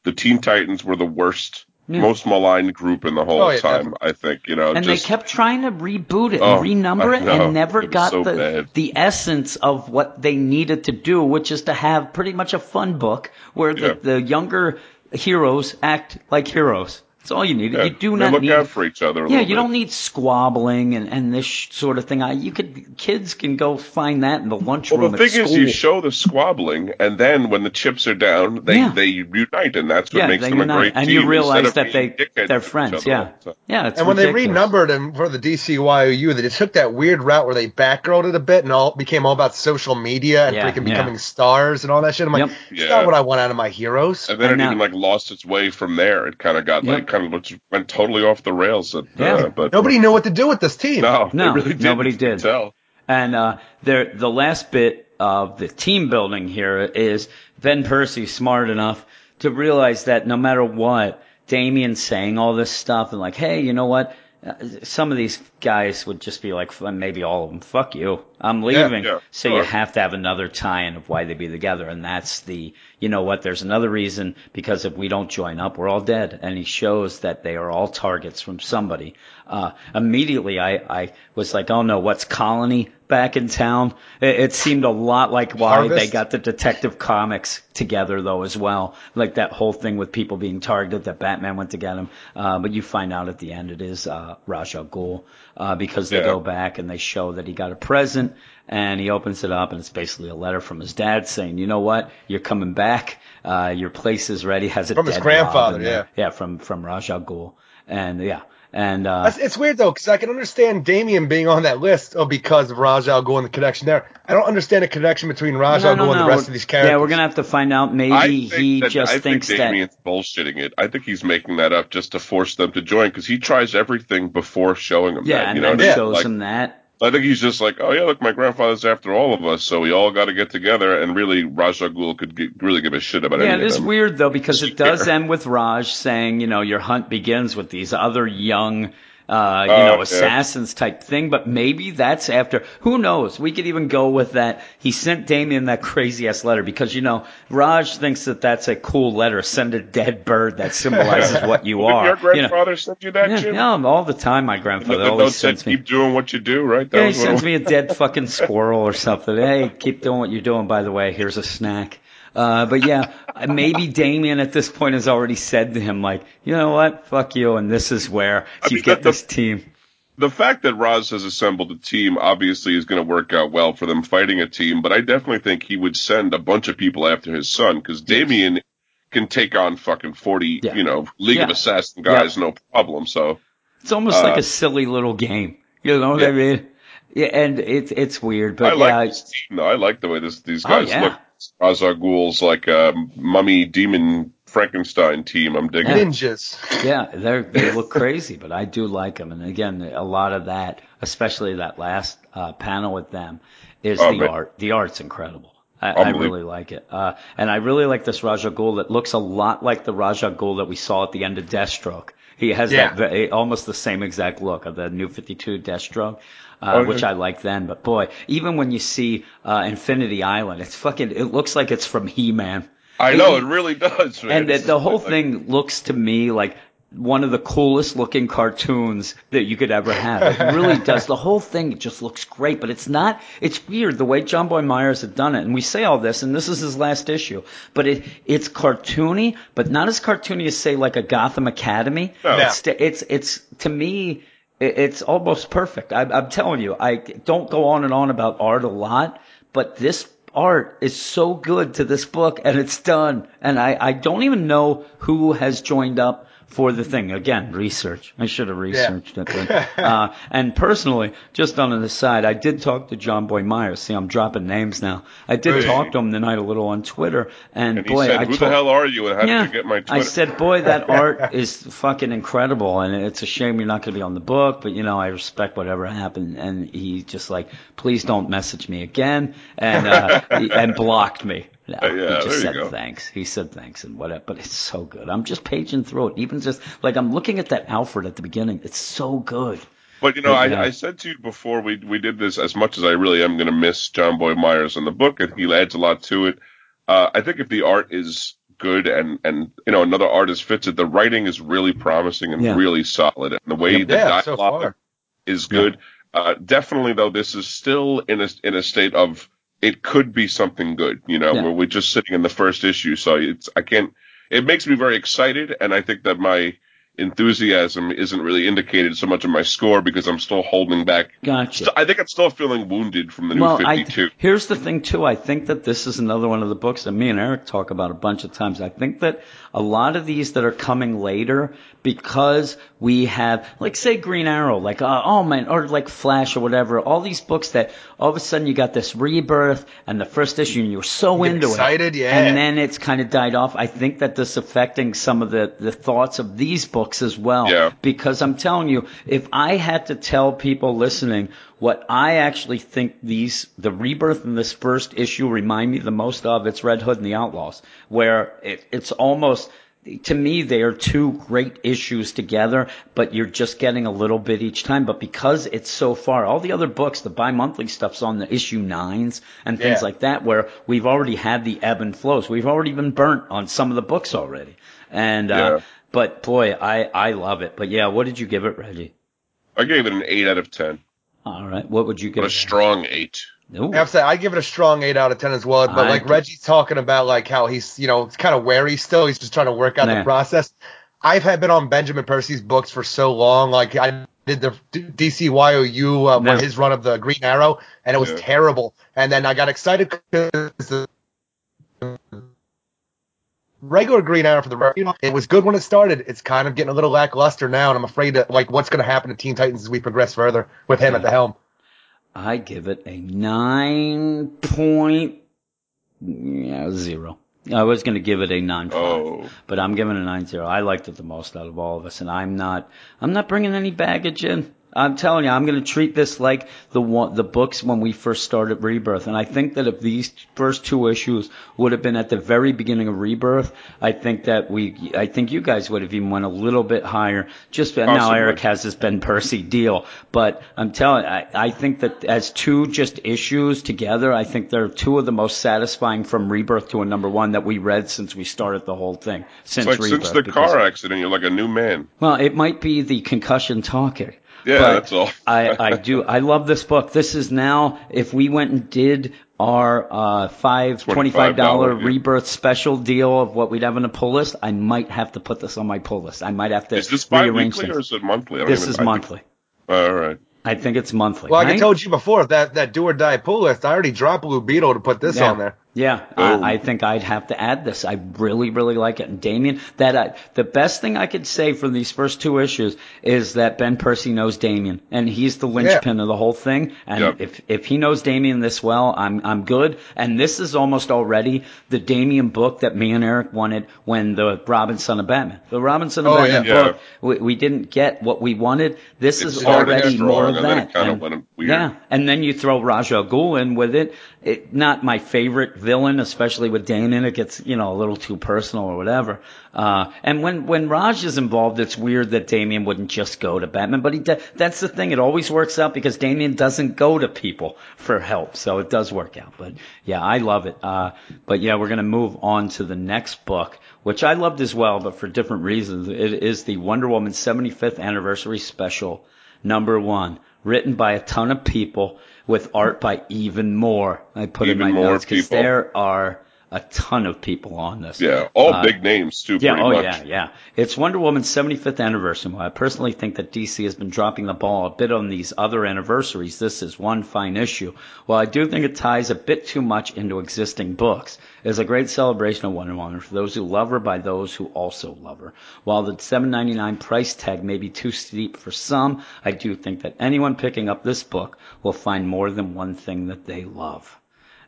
The Teen Titans were the worst, Yeah. most maligned group in the whole Oh, yeah, time. I think you know. and just, they kept trying to reboot it Oh, and renumber it and never It got so the bad. the essence of what they needed to do, which is to have pretty much a fun book where the, Yeah. the younger heroes act like heroes. That's all you need. yeah, You do they not look need out for each other. A Yeah, you bit. don't need squabbling and, and this sh- sort of thing. I, you could kids can go find that in the lunchroom Well, the at thing is, you show the squabbling, and then when the chips are down, they Yeah. they unite, and that's what yeah, makes they them a unite. great and team. you realize that they they're friends. Yeah, all the time. yeah. It's And when they renumbered him for the DCYOU, they just took that weird route where they backgirled it a bit and all became all about social media and Yeah, freaking yeah. becoming stars and all that shit. I'm like, Yep. it's Yeah. not what I want out of my heroes. And then And it now- even like lost its way from there. It kind of got Yep. like kind of went totally off the rails. At, Yeah. uh, but Nobody knew what to do with this team. no, No, really didn't. nobody did. Tell. And uh, there, the last bit of the team building here is Ben Percy smart enough to realize that no matter what, Damian's saying all this stuff and like, hey, you know what? Uh, Some of these guys would just be like, maybe all of them, fuck you, I'm leaving. yeah, so sure. you have to have another tie-in of why they be together, and that's the, you know what? There's another reason because if we don't join up, we're all dead. And he shows that they are all targets from somebody. Uh, immediately, I, I was like, oh no, what's Colony back in town? It, it seemed a lot like why Harvest? they got the Detective Comics together though as well, like that whole thing with people being targeted that Batman went to get him. Uh, but you find out at the end it is uh, Ra's al Ghul uh, because they Yeah. go back and they show that he got a present and he opens it up and it's basically a letter from his dad saying, you know what, you're coming back, uh, your place is ready, has a From his grandfather, there. yeah, from from Ra's al Ghul, and yeah, and uh, it's weird though, because I can understand Damian being on that list oh, because of Ra's al Ghul and the connection there. I don't understand the connection between Ra's no, Al no, Ghul and no, the rest of these characters. Yeah, we're gonna have to find out. Maybe I think he that, just I thinks think that. Bullshitting it. I think he's making that up just to force them to join because he tries everything before showing them Yeah, that. and You know, then what I mean? shows Like, him that. I think he's just like, oh yeah, look, my grandfather's after all of us, so we all got to get together. And really, Ghul could g really give a shit about Yeah, any it is weird though because it does end with Ra's saying, you know, your hunt begins with these other young, uh, you Oh, know, yeah. assassins type thing. But maybe that's after. Who knows? We could even go with that. He sent Damian that crazy ass letter because you know Ra's thinks that that's a cool letter. Send a dead bird that symbolizes what you *laughs* Well, are. Your you know. grandfather sent you that, Yeah, Jim? yeah, all the time. My grandfather the always sends me. keep doing what you do, right? That Yeah, he sends me a dead fucking squirrel or something. *laughs* Hey, keep doing what you're doing. By the way, here's a snack. Uh, but yeah, maybe Damian at this point has already said to him, like, you know what, fuck you, and this is where I you mean, get the- this team. the fact that Ra's has assembled a team obviously is going to work out well for them fighting a team, but I definitely think he would send a bunch of people after his son because Damian can take on fucking 40, Yeah. you know, League of Yeah. Assassin guys, no problem. So, It's almost like uh, a silly little game. You know what I mean? Yeah, and it's it's weird, but I like yeah, this team though. I like the way this, these Oh, guys yeah. look. Ra's al Ghul's like a mummy demon Frankenstein team. I'm digging it. Ninjas. Yeah, they they look crazy, but I do like them. And again, a lot of that, especially that last uh, panel with them, is Oh, the man. art. The art's incredible. I, I really like it, uh, and I really like this Ra's al Ghul that looks a lot like the Ra's al Ghul that we saw at the end of Deathstroke. He has Yeah. that ve- almost the same exact look of the New Fifty Two Deathstroke. Uh, Oh, which. I like then, but boy, even when you see uh, Infinity Island, it's fucking. It looks like it's from He-Man. I know it really does. Man. And the, the whole thing looks to me like one of the coolest looking cartoons that you could ever have. It really *laughs* does. The whole thing just looks great, but it's not, it's weird the way Jonboy Meyers had done it. And we say all this, and this is his last issue, but it, it's cartoony, but not as cartoony as say like a Gotham Academy. No. It's, it's, it's, to me, it's almost perfect. I, I'm telling you, I don't go on and on about art a lot, but this art is so good to this book and it's done. And I, I don't even know who has joined up for the thing. Again, research. I should have researched it. But, uh, and personally, just on the side, I did talk to Jonboy Meyers. See, I'm dropping names now. I did Hey. talk to him the night a little on Twitter. And, And he boy, said, I "Who told, the hell are you? And how yeah, did you get my Twitter?" I said, boy, that *laughs* art is fucking incredible, and it's a shame you're not going to be on the book, but you know, I respect whatever happened. And he just like, please don't message me again, and uh, and blocked me. No, Uh, yeah, he there just you said go. thanks. He said thanks and whatever, but it's so good. I'm just paging through it. Even just like I'm looking at that Alfred at the beginning. It's so good. But you know, But, yeah. I, I said to you before we we did this. As much as I really am going to miss Jonboy Meyers in the book, and he adds a lot to it. Uh, I think if the art is good and and you know another artist fits it, the writing is really promising and Yeah. really solid, and the way the Yeah, so dialogue far. is good. Uh, definitely though, this is still in a in a state of it could be something good. You know, Yeah. where we're just sitting in the first issue, so it's I can't. It makes me very excited, and I think that my enthusiasm isn't really indicated so much in my score because I'm still holding back. Gotcha. St- I think I'm still feeling wounded from the new well, I, 52. here's the thing too. I think that this is another one of the books that me and Eric talk about a bunch of times. I think that a lot of these that are coming later because we have, like say Green Arrow, like, uh, oh man, or like Flash or whatever, all these books that all of a sudden you got this rebirth and the first issue and you're so You get into excited, it. Excited, yeah. And then it's kind of died off. I think that this affecting some of the, the thoughts of these books as well. Yeah. Because I'm telling you, if I had to tell people listening what I actually think these, the rebirth in this first issue remind me the most of, it's Red Hood and the Outlaws, where it, it's almost, to me, they are two great issues together, but you're just getting a little bit each time. But because it's so far, all the other books, the bi-monthly stuff's on the issue nines and things Yeah. like that, where we've already had the ebb and flows. We've already been burnt on some of the books already. And, uh, Yeah. But boy, I, I love it. But yeah, what did you give it, Reggie? I gave it an 8 out of 10. All right. What would you give But a it? strong 8. Ooh. I have to say, I give it a strong eight out of ten as well. But I like give- Reggie's talking about, like how he's, you know, it's kind of wary still. He's just trying to work out Yeah. the process. I've had been on Benjamin Percy's books for so long. Like I did the DCYOU uh, Yeah. his run of the Green Arrow, and it was Yeah. terrible. And then I got excited because the regular Green Arrow for the you know, it was good when it started. It's kind of getting a little lackluster now, and I'm afraid that like what's going to happen to Teen Titans as we progress further with him at the helm. I give it a nine point yeah, zero. I was going to give it a nine five, Oh. but I'm giving it a nine zero. I liked it the most out of all of us, and I'm not. I'm not bringing any baggage in. I'm telling you, I'm going to treat this like the one, the books when we first started Rebirth, and I think that if these first two issues would have been at the very beginning of Rebirth, I think that we, I think you guys would have even went a little bit higher. Just now, Eric has this Ben Percy deal, but I'm telling, I, I think that as two just issues together, I think they're two of the most satisfying from Rebirth to a number one that we read since we started the whole thing. Since like Rebirth, since the car accident, you're like a new man. well, it might be the concussion talking. Yeah, but that's all. *laughs* I, I do. I love this book. This is now, if we went and did our uh, five twenty-five dollar $25, yeah. rebirth special deal of what we'd have on a pull list, I might have to put this on my pull list. I might have to Is this rearrange bi-weekly or is it monthly? I don't this even- is I think- monthly. All right. I think it's monthly. Well, like I told you before, that that do or die pull list, I already dropped Blue Beetle to put this Yeah. on there. Yeah. I, I think I'd have to add this. I really, really like it. And Damian, that I, the best thing I could say from these first two issues is that Ben Percy knows Damian, and he's the linchpin of the whole thing. And Yep. if if he knows Damian this well, I'm I'm good. And this is almost already the Damian book that me and Eric wanted when the Robin: Son of Batman, the Robin: Son of Oh, Batman yeah. book, we, we didn't get what we wanted. This It is already more of that. And-. Yeah, and then you throw Ra's al Ghul in with it. It. Not my favorite villain, especially with Damian. It gets you know a little too personal or whatever. Uh, and when when Ra's is involved, it's weird that Damian wouldn't just go to Batman. But he de- that's the thing. It always works out because Damian doesn't go to people for help, so it does work out. But yeah, I love it. Uh, but yeah, we're gonna move on to the next book, which I loved as well, but for different reasons. It is the Wonder Woman 75th anniversary special number one, written by a ton of people with art by even more. I put in my notes because there are a ton of people on this. Yeah, all Uh, big names too. Yeah, oh much. yeah, yeah. It's Wonder Woman's 75th anniversary. While I personally think that DC has been dropping the ball a bit on these other anniversaries, this is one fine issue. While I do think it ties a bit too much into existing books, it is a great celebration of Wonder Woman for those who love her by those who also love her. While the $7.99 price tag may be too steep for some, I do think that anyone picking up this book will find more than one thing that they love.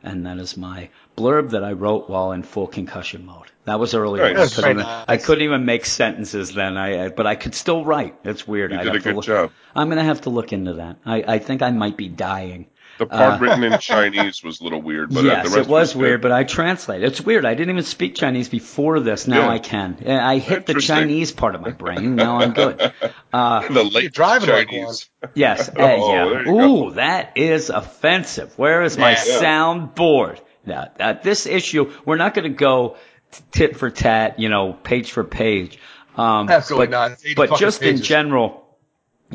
And that is my blurb that I wrote while in full concussion mode. That was earlier. Nice. I, That's couldn't even, nice. I couldn't even make sentences then. I, I but I could still write. It's weird. You I'd did have a to good look, job. I'm gonna have to look into that. I, I think I might be dying. The part uh, written in *laughs* Chinese was a little weird, but yes, uh, it was, was weird. But I translate. It's weird. I didn't even speak Chinese before this. Now yeah. I can. I hit the Chinese part of my brain. Now I'm good. *laughs* Uh, the late driving Chinese. Like yes. Uh, *laughs* oh, yeah. Ooh, go. that is offensive. Where is my yeah. sound board? Now, uh, this issue, we're not going to go tit for tat, you know, page for page. Um, Absolutely but, not. But just pages. in general,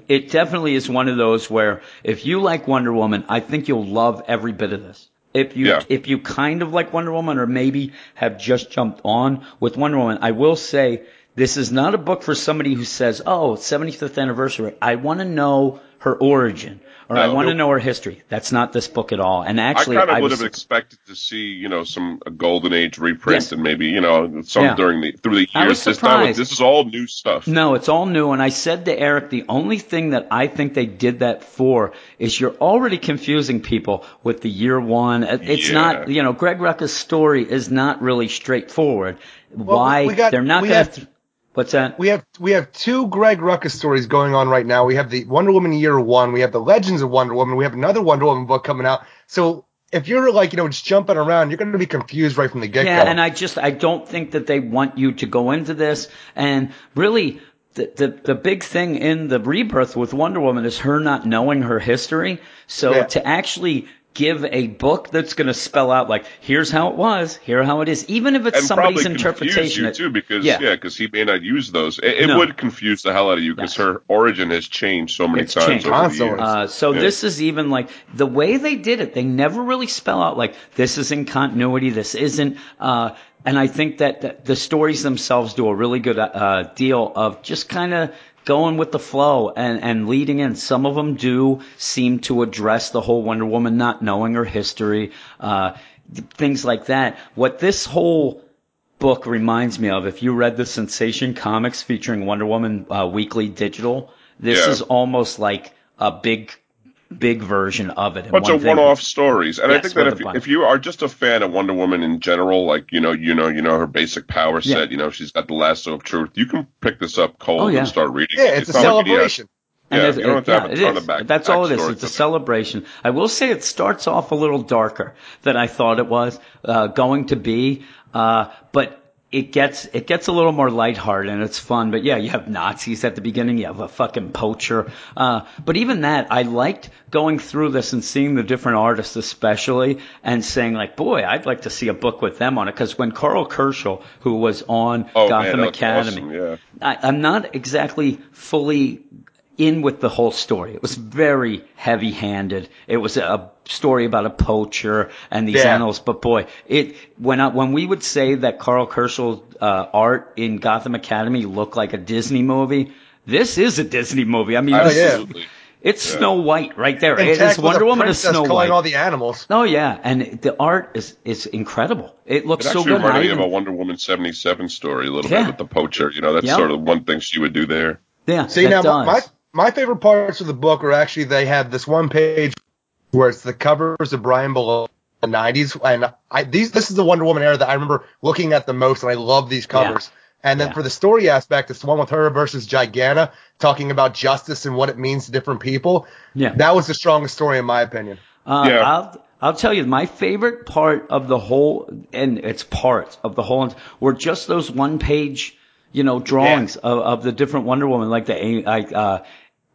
it definitely is one of those where if you like Wonder Woman, I think you'll love every bit of this. If you yeah. if you kind of like Wonder Woman or maybe have just jumped on with Wonder Woman, I will say this is not a book for somebody who says, "Oh, 75th anniversary. I want to know her origin." or no, I want to know her history. That's not this book at all. And actually, I kind of would have expected to see, you know, some golden age reprint yes. and maybe, you know, some yeah. during the through the years. I was surprised. This, this is all new stuff. No, it's all new. And I said to Eric, the only thing that I think they did that for is you're already confusing people with the year one. Uh, it's yeah. not, you know, Greg Rucka's story is not really straightforward. Well, Why got, they're not going to. What's that? We have we have two Greg Rucka stories going on right now. We have the Wonder Woman Year One. We have the Legends of Wonder Woman. We have another Wonder Woman book coming out. So if you're like you know just jumping around, you're going to be confused right from the get go. Yeah, and I just I don't think that they want you to go into this and really. The, the the big thing in the rebirth with Wonder Woman is her not knowing her history. So yeah. to actually give a book that's going to spell out like here's how it was, here how it is, even if it's and somebody's interpretation. You too, because yeah, because yeah, he may not use those. It, it no. would confuse the hell out of you because yes. her origin has changed so many it's times changed. over the years. Uh, so yeah. this is even like the way they did it. They never really spell out like this is in continuity, this isn't. Uh, and I think that the stories themselves do a really good uh, deal of just kind of going with the flow and, and leading in. Some of them do seem to address the whole Wonder Woman not knowing her history, uh, things like that. What this whole book reminds me of, if you read the Sensation comics featuring Wonder Woman uh, Weekly Digital, this yeah. is almost like a big big version of it. Bunch of one-off stories, and yes, I think that if, if you are just a fan of Wonder Woman in general, like you know, you know, you know her basic power set, yeah. you know, she's got the lasso of truth. You can pick this up cold oh, yeah. and start reading. Yeah, it's, it's a celebration. Like yeah, you don't have to have a ton of back. That's back all it is. It's a celebration. I will say it starts off a little darker than I thought it was uh, going to be, uh, but it gets it gets a little more lighthearted and it's fun. But yeah, you have Nazis at the beginning. You have a fucking poacher. Uh, but even that, I liked going through this and seeing the different artists, especially, and saying like, boy, I'd like to see a book with them on it. Because when Karl Kerschl, who was on oh, Gotham man, Academy, awesome, yeah. I, I'm not exactly fully in with the whole story. It was very heavy handed. It was a story about a poacher and these yeah. animals. But boy, it, when I, when we would say that Karl Kerschl, uh, art in Gotham Academy looked like a Disney movie, this is a Disney movie. I mean, oh, yeah. It's yeah. Snow White right there. And it is Wonder Woman is Snow White. all the animals. Oh yeah, and the art is is incredible. It looks it so good. It reminded me of a Wonder Woman seventy seven story a little yeah. bit with the poacher. You know, that's yep. sort of one thing she would do there. Yeah. See now, does. my my favorite parts of the book are actually they have this one page where it's the covers of Brian Below the 90s, and I these this is the Wonder Woman era that I remember looking at the most, and I love these covers. Yeah. And then yeah. for the story aspect, it's the one with her versus Giganta, talking about justice and what it means to different people. Yeah, that was the strongest story in my opinion. Uh, yeah. I'll I'll tell you, my favorite part of the whole, and it's parts of the whole, were just those one page, you know, drawings yeah. of, of the different Wonder Woman, like the uh,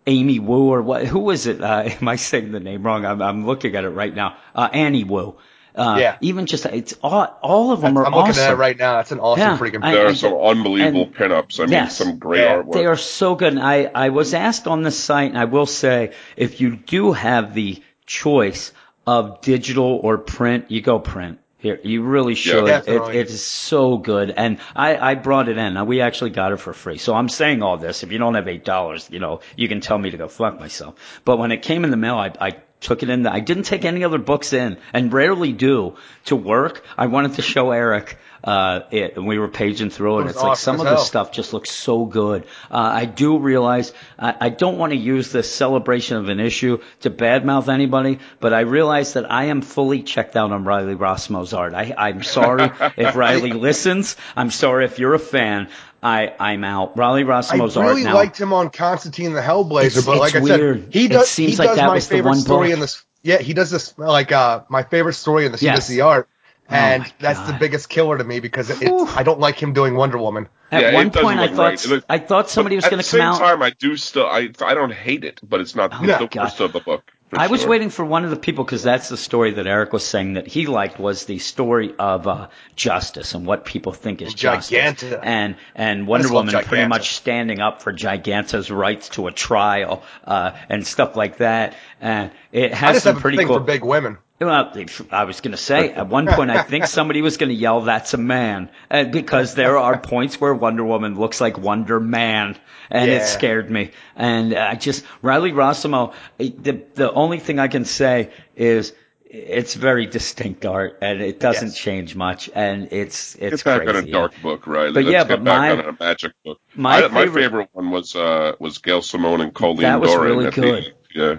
Amy Wu or what? Who was it? Uh, *laughs* am I saying the name wrong? I'm, I'm looking at it right now. Uh, Annie Wu. Uh, yeah. Even just it's all, all of them That's, are. I'm looking awesome. at it right now. That's an awesome yeah, freaking. There are some unbelievable and, pinups. I mean, yes, some great yeah, artwork. They are so good. And I I was asked on the site, and I will say, if you do have the choice of digital or print, you go print. Here, you really should. Yeah, it, it is so good. And I, I brought it in. We actually got it for free. So I'm saying all this. If you don't have $8, you know, you can tell me to go fuck myself. But when it came in the mail, I, I took it in. The, I didn't take any other books in and rarely do to work. I wanted to show Eric uh, it, and we were paging through it. it it's awesome like some of this stuff just looks so good. Uh, I do realize I, I don't want to use this celebration of an issue to badmouth anybody, but I realize that I am fully checked out on Riley Rossmo's art. I, I'm sorry *laughs* if Riley listens. I'm sorry if you're a fan. I I'm out. Riley Rossmo's I really art now. liked him on Constantine the Hellblazer, it's, but like I said, he does. It seems he like does that my was favorite story book. in this Yeah, he does this like uh my favorite story in the Yes. CBC art, and my that's the biggest killer to me because it, it's, I don't like him doing Wonder Woman. At Yeah, one point, I thought right. It I thought somebody was going to come. at the come same out. time, I do still I I don't hate it, but it's not Oh the my God. worst of the book. for I was waiting for one of the people because that's the story that Eric was saying that he liked was the story of uh, justice and what people think is justice. And and Wonder just love Woman pretty much standing up for Giganta's rights to a trial uh, and stuff like that. And it I has just some have a pretty thing cool. for big women. Well, I was going to say at one point I think somebody was going to yell, "That's a man," uh, because there are points where Wonder Woman looks like Wonder Man, and it scared me. And I just Riley Rossmo. The the only thing I can say is it's very distinct art, and it doesn't Yes. change much, and it's it's Get back crazy. on a dark book, Riley. But Let's yeah, but my- on a magic book. my I- my favorite- favorite one was uh was Gail Simone and Colleen That was Doran. really at the- good. yeah.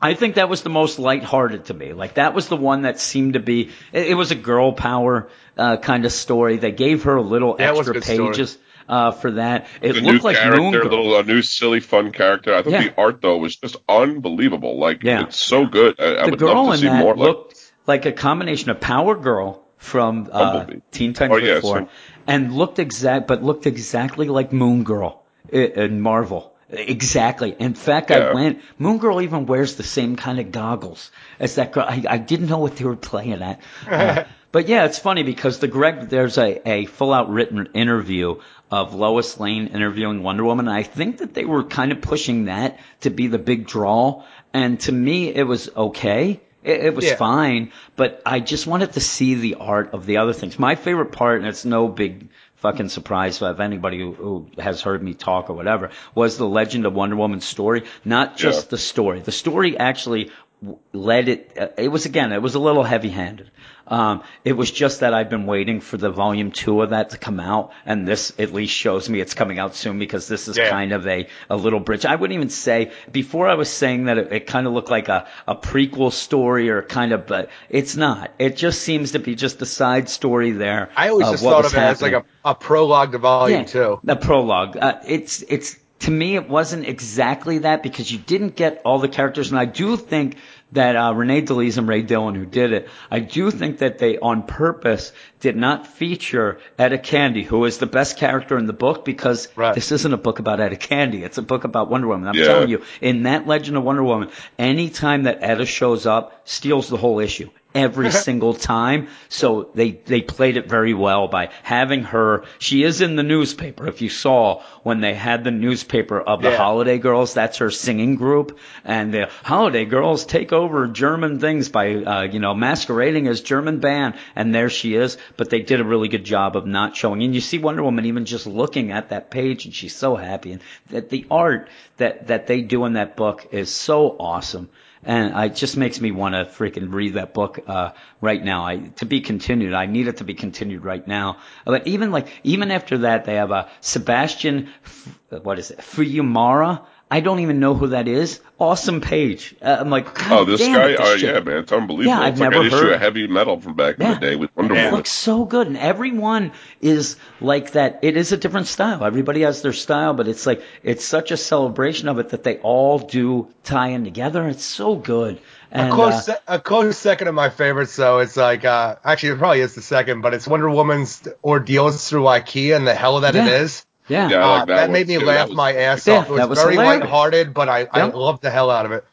I think that was the most lighthearted to me. Like that was the one that seemed to be. It, it was a girl power uh, kind of story. They gave her a little Yeah, it was a extra good story. pages uh, for that. It The new looked like Moon Girl. little a new silly fun character. I thought Yeah. the art though was just unbelievable. Like Yeah. it's so good. I, I the would girl love to in see that more. Looked like a combination of Power Girl from uh, Teen Titans Oh, yeah, before, so- and looked exact, but looked exactly like Moon Girl i- in Marvel. Exactly. In fact, I went. Moon Girl even wears the same kind of goggles as that girl. I, I didn't know what they were playing at. Uh, *laughs* but yeah, it's funny because the Greg, there's a, a full out written interview of Lois Lane interviewing Wonder Woman. And I think that they were kind of pushing that to be the big draw. And to me, it was okay. It, it was Yeah. fine, but I just wanted to see the art of the other things. My favorite part, and it's no big fucking surprise of anybody who, who has heard me talk or whatever, was the Legend of Wonder Woman story. Not just Yeah. the story. The story actually led it. Uh, it was again, it was a little heavy-handed. Um, it was just that I've been waiting for the volume two of that to come out, and this at least shows me it's coming out soon because this is Yeah. kind of a a little bridge. I wouldn't even say before I was saying that it, it kind of looked like a a prequel story or kind of, but it's not. It just seems to be just a side story there. I always of just thought of it as like a, a prologue to volume Yeah, two. The prologue. Uh, it's it's to me it wasn't exactly that because you didn't get all the characters, and I do think that uh, Renae De Liz and Ray Dillon who did it, I do think that they on purpose did not feature Etta Candy, who is the best character in the book because Right. this isn't a book about Etta Candy, it's a book about Wonder Woman. I'm Yeah. telling you, in that Legend of Wonder Woman, any time that Etta shows up, steals the whole issue every *laughs* single time. So they, they played it very well by having her, she is in the newspaper. If you saw when they had the newspaper of the Yeah. Holiday Girls, that's her singing group. And the Holiday Girls take over German things by, uh, you know, masquerading as German band. And there she is. But they did a really good job of not showing. And you see Wonder Woman even just looking at that page and she's so happy. And that the art that, that they do in that book is so awesome. And it just makes me want to freaking read that book uh, right now. I to be continued. I need it to be continued right now. But even like even after that, they have a Sebastian. What is it? Fiumara. I don't even know who that is. Awesome page. Uh, I'm like, God Oh, this damn guy. it, Oh, shit yeah, man, it's unbelievable. Yeah, I've it's like never issue heard- of heavy metal from back in the day with Wonder It Woman. looks so good, and everyone is like that. It is a different style. Everybody has their style, but it's like it's such a celebration of it that they all do tie in together. It's so good. And, a close, uh, a close second of my favorites, though. It's like, uh, actually, it probably is the second, but it's Wonder Woman's ordeals through IKEA and the hell that it Yeah. is. Yeah, Yeah, I Uh, like that that made me too. laugh was- my ass Yeah, off. It was, that was very hilarious. lighthearted, but I, I loved the hell out of it.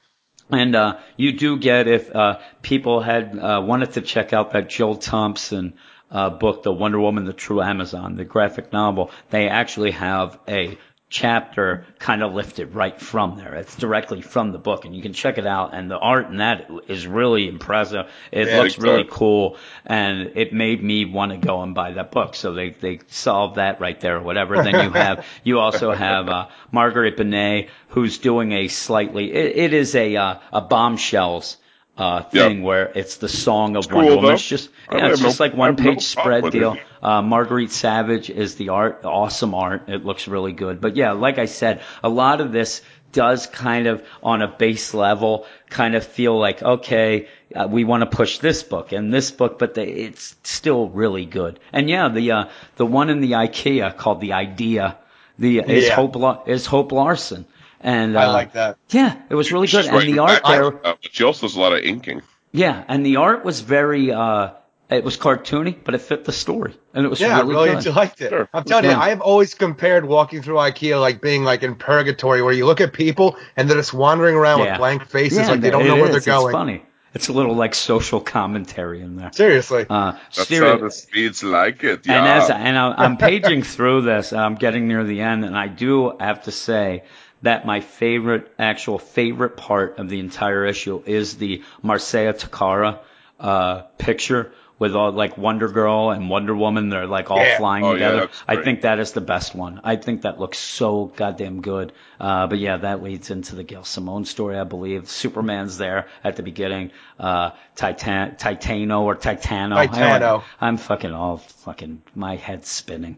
And uh, you do get if uh, people had uh, wanted to check out that Jill Thompson uh, book, The Wonder Woman, the True Amazon, the graphic novel. They actually have a chapter kind of lifted right from there. It's directly from the book, and you can check it out. And the art in that is really impressive. It Yeah, looks really cool, and it made me want to go and buy that book. So they they solved that right there, or whatever. Then you *laughs* have you also have uh, Marguerite Bennett, who's doing a slightly. It, it is a uh, a bombshells. Uh, thing where it's the song of cool, Wonder Woman. though. It's just yeah, it's just no- like one have no page spread deal. Uh, Marguerite Savage is the art, awesome art. It looks really good. But yeah, like I said, a lot of this does kind of on a base level kind of feel like, okay, uh, we want to push this book and this book, but they, it's still really good. And yeah, the, uh, the one in the IKEA called The Idea, the, is Yeah. Hope, La- is Hope Larson. And uh, I like that. Yeah, it was really good. And the art there, uh, but she also does a lot of inking. yeah, and the art was very. uh It was cartoony, but it fit the story, and it was Yeah, I really, really good. liked it. Sure. I'm telling you, I've always compared walking through IKEA like being like in purgatory, where you look at people and they're just wandering around Yeah. with blank faces, Yeah, like they don't it know where is. they're going. It's funny. It's a little like social commentary in there. Seriously. Uh, That's Stereo- how the speeds like it. Yeah. And as and I- I'm paging through this, I'm getting near the end, and I do have to say that my favorite, actual favorite part of the entire issue is the Marcio Takara uh, picture with all like Wonder Girl and Wonder Woman. They're like all Yeah. flying Oh, together. that's I think that is the best one. I think that looks so goddamn good. Uh, but yeah, that leads into the Gail Simone story, I believe. Superman's there at the beginning. Uh, Titan, Titano or Titano. Titano. I'm fucking all fucking my head's spinning.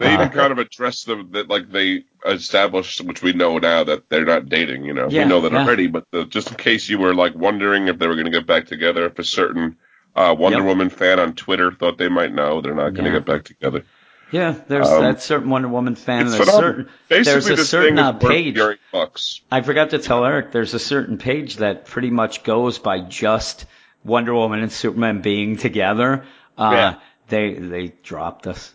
They even Uh, kind of address them that like they established, which we know now that they're not dating. You know, Yeah, we know that yeah. already. But the, just in case you were like wondering if they were going to get back together, if a certain uh, Wonder Yep. Woman fan on Twitter thought they might know, they're not going to Yeah. get back together. Yeah, there's Um, that certain Wonder Woman fan. There's certain there's a certain uh, page. I forgot to tell Eric. There's a certain page that pretty much goes by just Wonder Woman and Superman being together. Uh, Yeah. They they dropped us.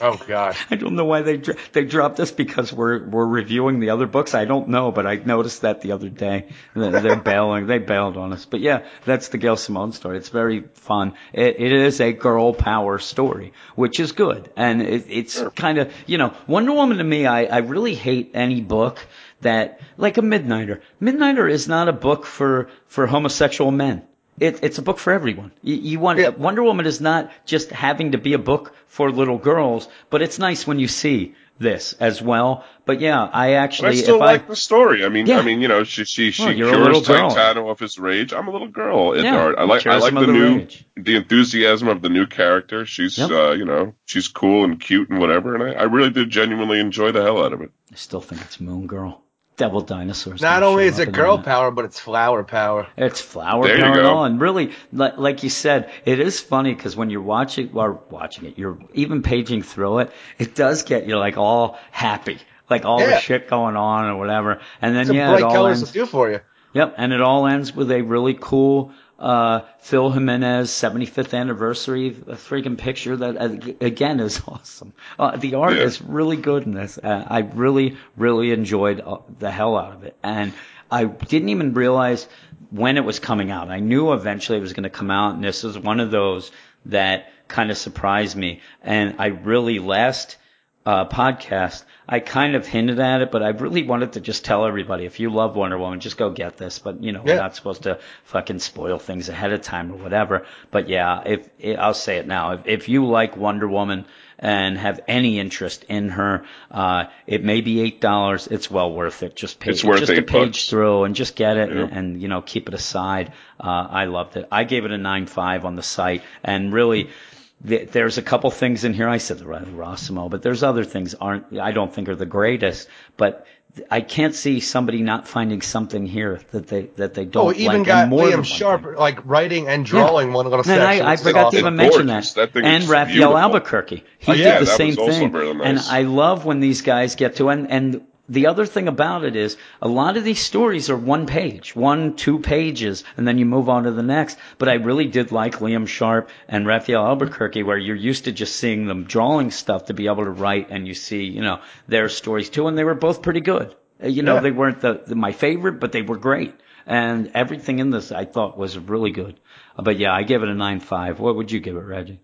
Oh God. I don't know why they they dropped us because we're we're reviewing the other books. I don't know, but I noticed that the other day. They're bailing. They bailed on us. But yeah, that's the Gail Simone story. It's very fun. It, it is a girl power story, which is good, and it, it's kind of you know Wonder Woman to me. I I really hate any book that like a Midnighter. Midnighter is not a book for for homosexual men. It, it's a book for everyone. You, you want Yeah. Wonder Woman is not just having to be a book for little girls, but it's nice when you see this as well. But yeah, I But I still like I, the story. I mean, Yeah. I mean, you know, she she she Well, cures. Titano of his rage. I'm a little girl Yeah, heart. I like I like the the new rage. the enthusiasm of the new character. She's Yep. uh, you know, she's cool and cute and whatever. And I, I really did genuinely enjoy the hell out of it. I still think it's Moon Girl. Devil dinosaurs. Not only is it girl that. power, but it's flower power. It's flower There power and go. all, and really, like, like you said, it is funny because when you're watching, or watching it, you're even paging through it. It does get you like all happy, like all the shit going on or whatever, and then Some yeah, bright it all colors ends. will do for you. Yep, and it all ends with a really cool uh, Phil Jimenez 75th anniversary a freaking picture that uh, again is *laughs* awesome. Uh, the art Yeah. is really good in this. Uh, I really, really enjoyed uh, the hell out of it, and I didn't even realize when it was coming out. I knew eventually it was going to come out, and this is one of those that kind of surprised me. And I really last uh, podcast, I kind of hinted at it, but I really wanted to just tell everybody, if you love Wonder Woman, just go get this. But you know, we're not supposed to fucking spoil things ahead of time or whatever. But yeah, if, I'll say it now, if, if you like Wonder Woman and have any interest in her, uh, it may be eight dollars. It's well worth it. Just page, It's worth just a page bucks. through and just get it Yeah. and, and you know keep it aside. Uh, I loved it. I gave it a nine five on the site, and really. Th- There's a couple things in here. I said the Ro- Rossimo, but there's other things aren't. I don't think are the greatest. But I can't see somebody not finding something here that they that they don't Oh, even like. got and more Liam Sharp thing. like writing and drawing one little And section. I, I which is forgot to awesome. even mention Gorgeous. that. That and Rafael beautiful. Albuquerque. He Oh, did the that same was also thing. really And. I love when these guys get to and and the other thing about it is a lot of these stories are one page, one, two pages, and then you move on to the next. But I really did like Liam Sharp and Rafael Albuquerque, where you're used to just seeing them drawing stuff to be able to write, and you see, you know, their stories too, and they were both pretty good. Uh, You know, Yeah. they weren't the, the my favorite, but they were great. And everything in this I thought was really good. Uh, But yeah, I give it a nine five. What would you give it, Reggie?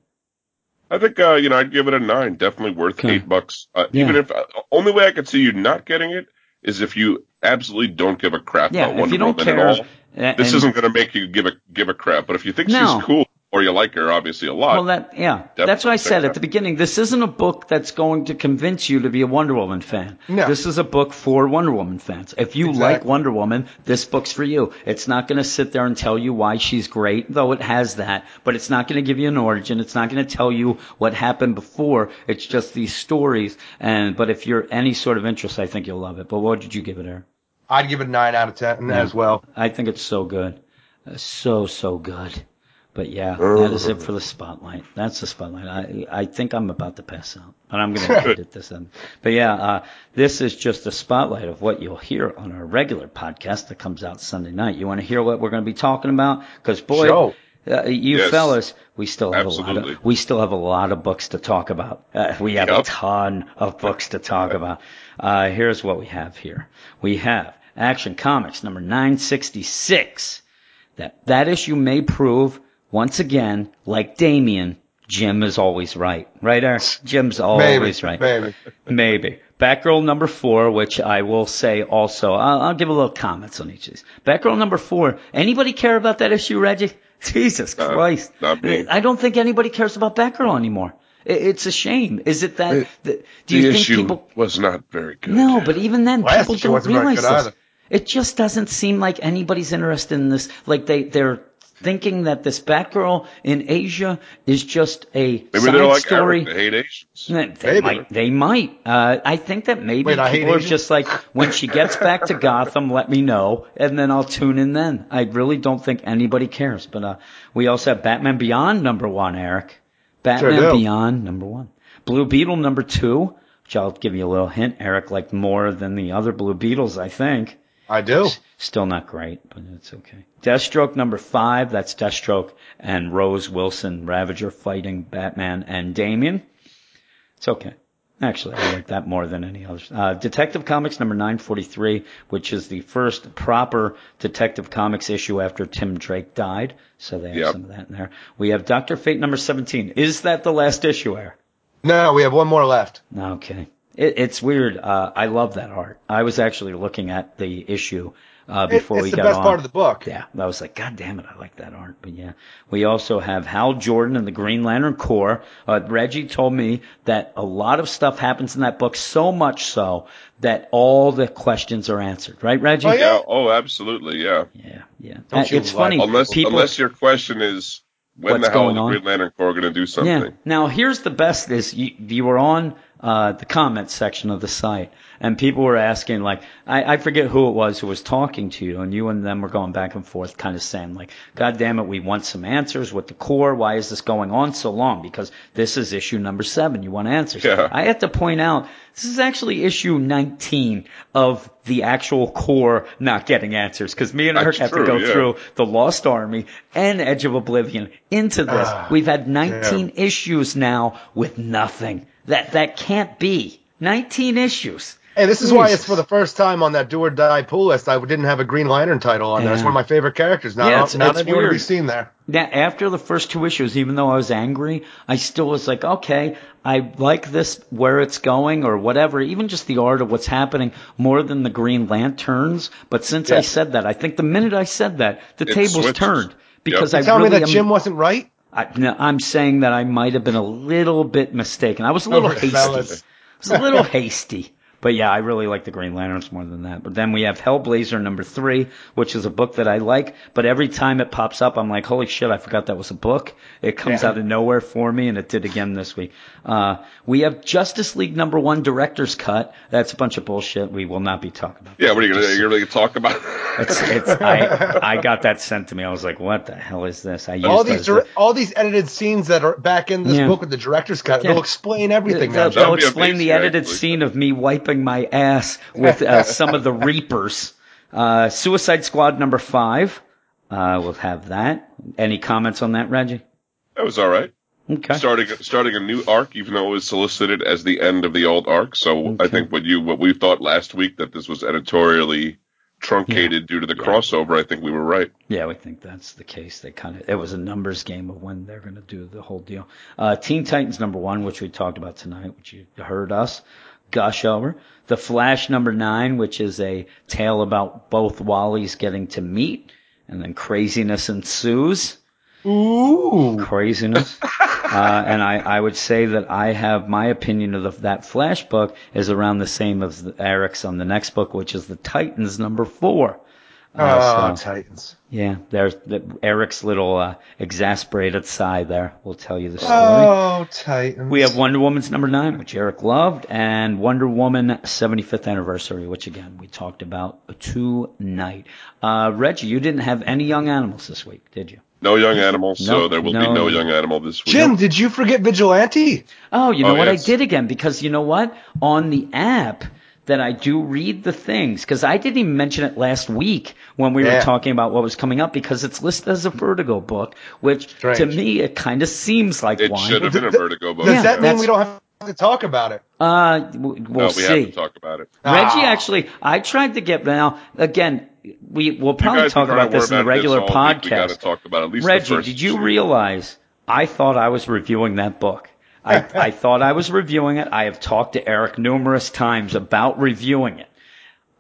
I think uh, you know I'd give it a nine. Definitely worth Okay. eight bucks. Uh, Yeah. Even if uh, only way I could see you not getting it is if you absolutely don't give a crap Yeah, about Wonder Woman care, at all. This isn't going to make you give a give a crap. But if you think No. she's cool or you like her, obviously a lot. Well, that yeah, that's what I said it at the beginning. This isn't a book that's going to convince you to be a Wonder Woman fan. No. This is a book for Wonder Woman fans. If you like Wonder Woman, this book's for you. It's not going to sit there and tell you why she's great, though it has that. But it's not going to give you an origin. It's not going to tell you what happened before. It's just these stories. And but if you're any sort of interest, I think you'll love it. But what did you give it, Eric? I'd give it a nine out of ten as well. I think it's so good, uh, so so good. But yeah, that is it for the spotlight. That's the spotlight. I I think I'm about to pass out, but I'm going to edit this in. But yeah, uh, this is just a spotlight of what you'll hear on our regular podcast that comes out Sunday night. You want to hear what we're going to be talking about? Because boy, uh, you Yes. fellas, we still have a lot of we still have a lot of books to talk about. Uh, we have a ton of books to talk about. Uh, here's what we have here. We have Action Comics number 966. That that issue may prove once again, like Damian, Jim is always right. Right, Eric? Jim's always right. Maybe. *laughs* Maybe. Batgirl number four, which I will say also, I'll, I'll give a little comments on each of these. Batgirl number four. Anybody care about that issue, Reggie? *laughs* Jesus Uh, Christ. I don't think anybody cares about Batgirl anymore. It, it's a shame. Is it that, It- that do you the think issue people, was not very good. no, but even then, Last people don't realize this. either. It just doesn't seem like anybody's interested in this. Like they, they're thinking that this Batgirl in Asia is just a Maybe side they're like story. Eric, they hate Asians. They Maybe. might. They might. Uh, I think that maybe Wait, people are Asians? just like, when she gets back to Gotham, let me know, and then I'll tune in then. I really don't think anybody cares. But uh, we also have Batman Beyond number one, Eric. Batman do. Beyond number one. Blue Beetle number two, which I'll give you a little hint. Eric liked more than the other Blue Beetles, I think. I do. Still not great, but it's okay. Deathstroke number five, that's Deathstroke and Rose Wilson, Ravager fighting Batman and Damian. It's okay. Actually, I like that more than any others. Uh, Detective Comics number 943, which is the first proper Detective Comics issue after Tim Drake died. So they have Yep. some of that in there. We have Doctor Fate number 17. Is that the last issue, Air? No, we have one more left. Okay. It, it's weird. Uh, I love that art. I was actually looking at the issue uh, It- before it's the best on. part of the book. Yeah, I was like, God damn it, I like that art. But yeah, we also have Hal Jordan and the Green Lantern Corps. Uh, Reggie told me that a lot of stuff happens in that book, so much so that all the questions are answered. Right, Reggie? Oh, yeah. Yeah. Oh, absolutely. Yeah. Yeah, yeah. Don't Uh, it's lie. funny. Unless people, unless your question is when What's the hell going is the Green Lantern Corps going to do something? Yeah. Now here's the best is you, you were on uh, the comments section of the site and people were asking like I, I forget who it was who was talking to you and you and them were going back and forth kind of saying like God damn it we want some answers with the Corps why is this going on so long because this is issue number seven you want answers Yeah. I have to point out this is actually issue 19 of the actual Corps not getting answers because me and Eric That's have to go yeah. through the Lost Army and Edge of Oblivion into this. Ah, We've had 19 issues now with nothing. That that can't be. 19 issues. And this is why it's for the first time on that do or die pool list. I didn't have a Green Lantern title on there. It's one of my favorite characters. Not, Yeah, it's- not it's anywhere to be seen there. Now, after the first two issues, even though I was angry, I still was like, okay, I like this where it's going or whatever, even just the art of what's happening more than the Green Lanterns. But since I said that, I think the minute I said that, the It tables switches. turned because Yep. I Tell really me that am- Jim wasn't right. I, no, I'm saying that I might have been a little bit mistaken. I was a little oh, Overzealous. hasty. I was a little *laughs* hasty. But yeah, I really like the Green Lanterns more than that. But then we have Hellblazer number three, which is a book that I like. But every time it pops up, I'm like, holy shit, I forgot that was a book. It comes Yeah. out of nowhere for me, and it did again this week. Uh, we have Justice League number one director's cut. That's a bunch of bullshit. We will not be talking about. Yeah. What are you going to? You're going to talk about? It's, it's, I, I got that sent to me. I was like, what the hell is this? I used All these as dir- a- all these edited scenes that are back in this Yeah. book with the director's cut, Yeah. they'll explain everything They'll, they'll That'd explain the edited actually. scene of me wiping my ass with uh, *laughs* some of the Reapers. Uh, Suicide Squad number five. Uh, we'll have that. Any comments on that, Reggie? that was all right. Okay. Starting starting a new arc, even though it was solicited as the end of the old arc. So I think what you what we thought last week that this was editorially truncated due to the crossover. I think we were right. Yeah, we think that's the case. They kind of it was a numbers game of when they're going to do the whole deal. Uh, Teen Titans number one, which we talked about tonight, which you heard us gush over. The Flash number nine, which is a tale about both Wallies getting to meet, and then craziness ensues. Ooh. craziness. *laughs* uh, and I, I would say that I have my opinion of the, that Flash book is around the same as the, Eric's on the next book, which is the Titans number four. Uh, Oh, so, Titans. yeah, there's the, Eric's little uh, exasperated sigh there. We'll tell you the story. Oh, Titans. We have Wonder Woman's number nine, which Eric loved, and Wonder Woman 75th anniversary, which again we talked about tonight. Uh, Reggie, you didn't have any young animals this week, did you? No young animal, so there will no. be no young animal this week. Jim, did you forget Vigilante? Oh, you know Oh, what yes. I did again because you know what on the app that I do read the things because I didn't even mention it last week when we were talking about what was coming up because it's listed as a Vertigo book, which to me it kind of seems like It one. should have been a Vertigo book. Does Yeah, that mean we don't have to talk about it? Uh, we'll no, we see. have to talk about it. Reggie Ah. actually, I tried to get now again. We will probably talk about this in the regular this all week. We got podcast. to talk about at least Reggie, the first did you two. realize I thought I was reviewing that book? I, I thought I was reviewing it. I have talked to Eric numerous times about reviewing it.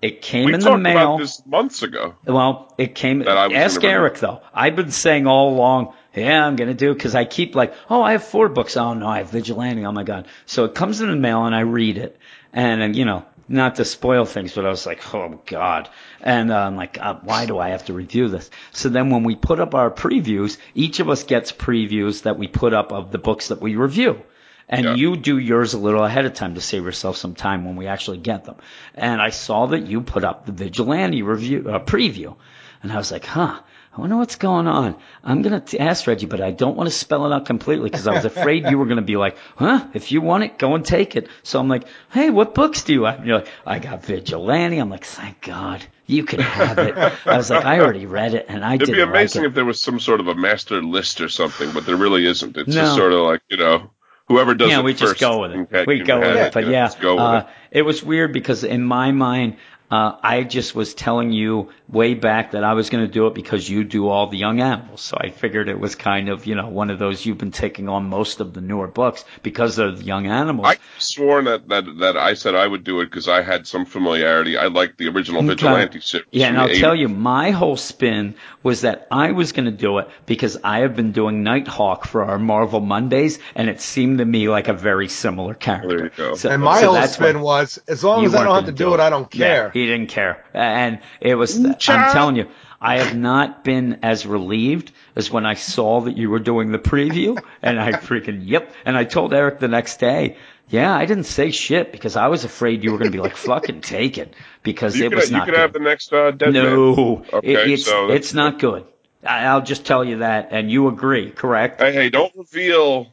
It came We in the mail. this months ago. Well, it came. Ask Eric though. I've been saying all along, yeah, I'm gonna do because I keep like, oh, I have four books. Oh no, I have Vigilante. Oh my god. So it comes in the mail and I read it, and you know, not to spoil things, but I was like, oh god, and uh, I'm like, uh, why do I have to review this? So then when we put up our previews, each of us gets previews that we put up of the books that we review. And Yeah. you do yours a little ahead of time to save yourself some time when we actually get them. And I saw that you put up the Vigilante review uh, preview, and I was like, huh. I wonder what's going on. I'm gonna ask Reggie, but I don't want to spell it out completely because I was *laughs* afraid you were gonna be like, "Huh? If you want it, go and take it." So I'm like, "Hey, what books do you have?" And you're like, "I got Vigilante." I'm like, "Thank God, you can have it." I was like, "I already read it, and I It'd didn't It'd be amazing like it." if there was some sort of a master list or something, but there really isn't. It's No. just sort of like you know, whoever does yeah, it we first just go with it. We go with it. But yeah, uh, it was weird because in my mind, uh, I just was telling you way back that I was going to do it because you do all the young animals. So I figured it was kind of, you know, one of those you've been taking on most of the newer books because they're the young animals. I sworn that, that that I said I would do it because I had some familiarity. I liked the original Vigilante series. Yeah, and I'll the tell you, my whole spin was that I was going to do it because I have been doing Nighthawk for our Marvel Mondays, and it seemed to me like a very similar character. There you go. So, And my so whole spin was, as long as I don't have gonna do it, I don't Yeah, care. He didn't care, and it was. I'm telling you, I have not been as relieved as when I saw that you were doing the preview, *laughs* and I freaking yep. And I told Eric the next day. Yeah, I didn't say shit because I was afraid you were going to be like, *laughs* "Fucking take it," because You it could, was not you could good. have the next uh, Dead Man. No, Okay, it, it's so it's not good. I- I'll just tell you that, and you agree, correct? Hey, hey, don't reveal.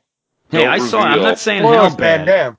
hey, don't I saw. I'm not saying how Spoilers, Van bad. Damme.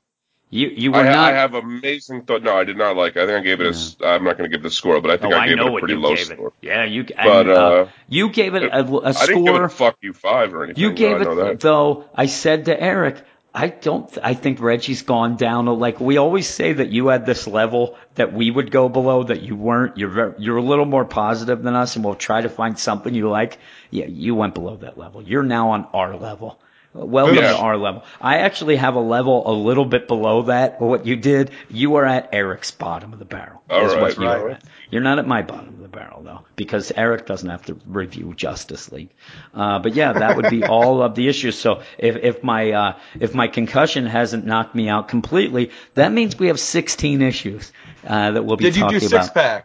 You you were I, not. I have amazing thought. No, I did not like. it. I think I gave it a. I'm not going to give the score, but I think oh, I I gave it a pretty low score. Yeah, you. And, But, uh, uh, you gave it a, a I didn't give score. it fuck you five or anything. You gave I know it that. though. I said to Eric, I don't. I think Reggie's gone down. Like we always say that you had this level that we would go below that you weren't. You're very, you're a little more positive than us, and we'll try to find something you like. Yeah, you went below that level. You're now on our level. Welcome Yeah. to our level. I actually have a level a little bit below that. What you did, you are at Eric's bottom of the barrel. All is right, what you right. are at. You're not at my bottom of the barrel though, because Eric doesn't have to review Justice League. Uh, but yeah, that would be *laughs* all of the issues. So if if my uh, if my concussion hasn't knocked me out completely, that means we have 16 issues uh, that we'll be Did you talking do about. Sixpack?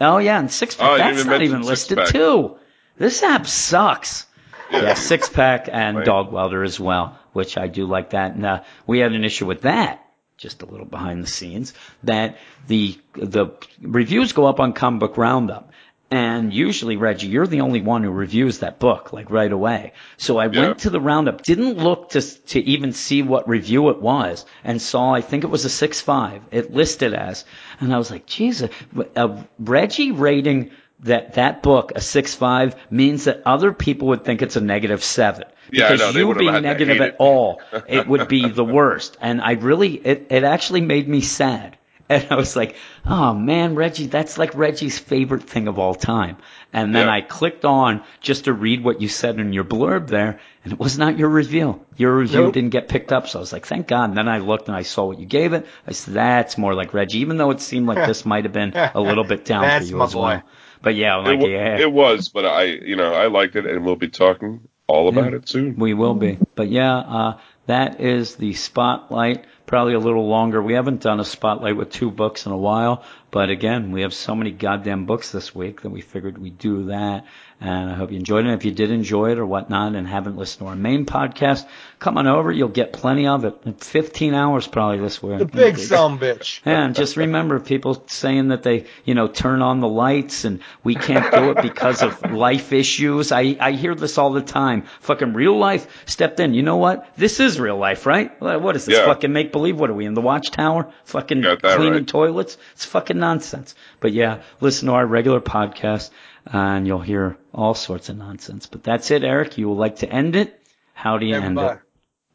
Oh yeah, and Sixpack. Oh, That's even not even listed Sixpack. too. This app sucks. Yeah. Sixpack and Right. Dogwelder as well, which I do like that. And uh, we had an issue with that, just a little behind the scenes, that the the reviews go up on Comic Book Roundup. And usually, Reggie, you're the only one who reviews that book, like right away. So I Yeah. went to the roundup, didn't look to to even see what review it was, and saw I think it was a six five. It listed as, and I was like, Jesus, uh, Reggie rating that that book a six five means that other people would think it's a negative seven. Yeah, Because you being negative at all, *laughs* it would be the worst. And I really, it, it actually made me sad. And I was like, oh man, Reggie, that's like Reggie's favorite thing of all time. And then Yeah. I clicked on just to read what you said in your blurb there, and it was not your review. Your review Nope. didn't get picked up. So I was like, thank God. And then I looked and I saw what you gave it. I said, that's more like Reggie, even though it seemed like *laughs* this might have been a little bit down for you as boy. well. But yeah, It, like, wa- yeah. it was, but I, you know, I liked it, and we'll be talking all about Yeah. it soon. We will be. But yeah, uh, that is the spotlight probably a little longer. We haven't done a spotlight with two books in a while, but again, we have so many goddamn books this week that we figured we'd do that. And I hope you enjoyed it. If you did enjoy it or whatnot and haven't listened to our main podcast, come on over. You'll get plenty of it. 15 hours probably this week. The big some bitch. And just remember people saying that they, you know, turn on the lights and we can't do it because of life issues. I, I hear this all the time. Fucking real life stepped in. You know what? This is real life, right? What is this? Yeah. Fucking make believe? What are we in the watchtower? Fucking cleaning right. toilets? It's fucking nonsense. But yeah, listen to our regular podcast and you'll hear all sorts of nonsense. But that's it, Eric. You would like to end it? How do you end it?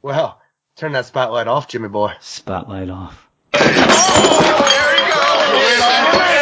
Well, turn that spotlight off, Jimmy boy. Spotlight off. Oh, there he goes.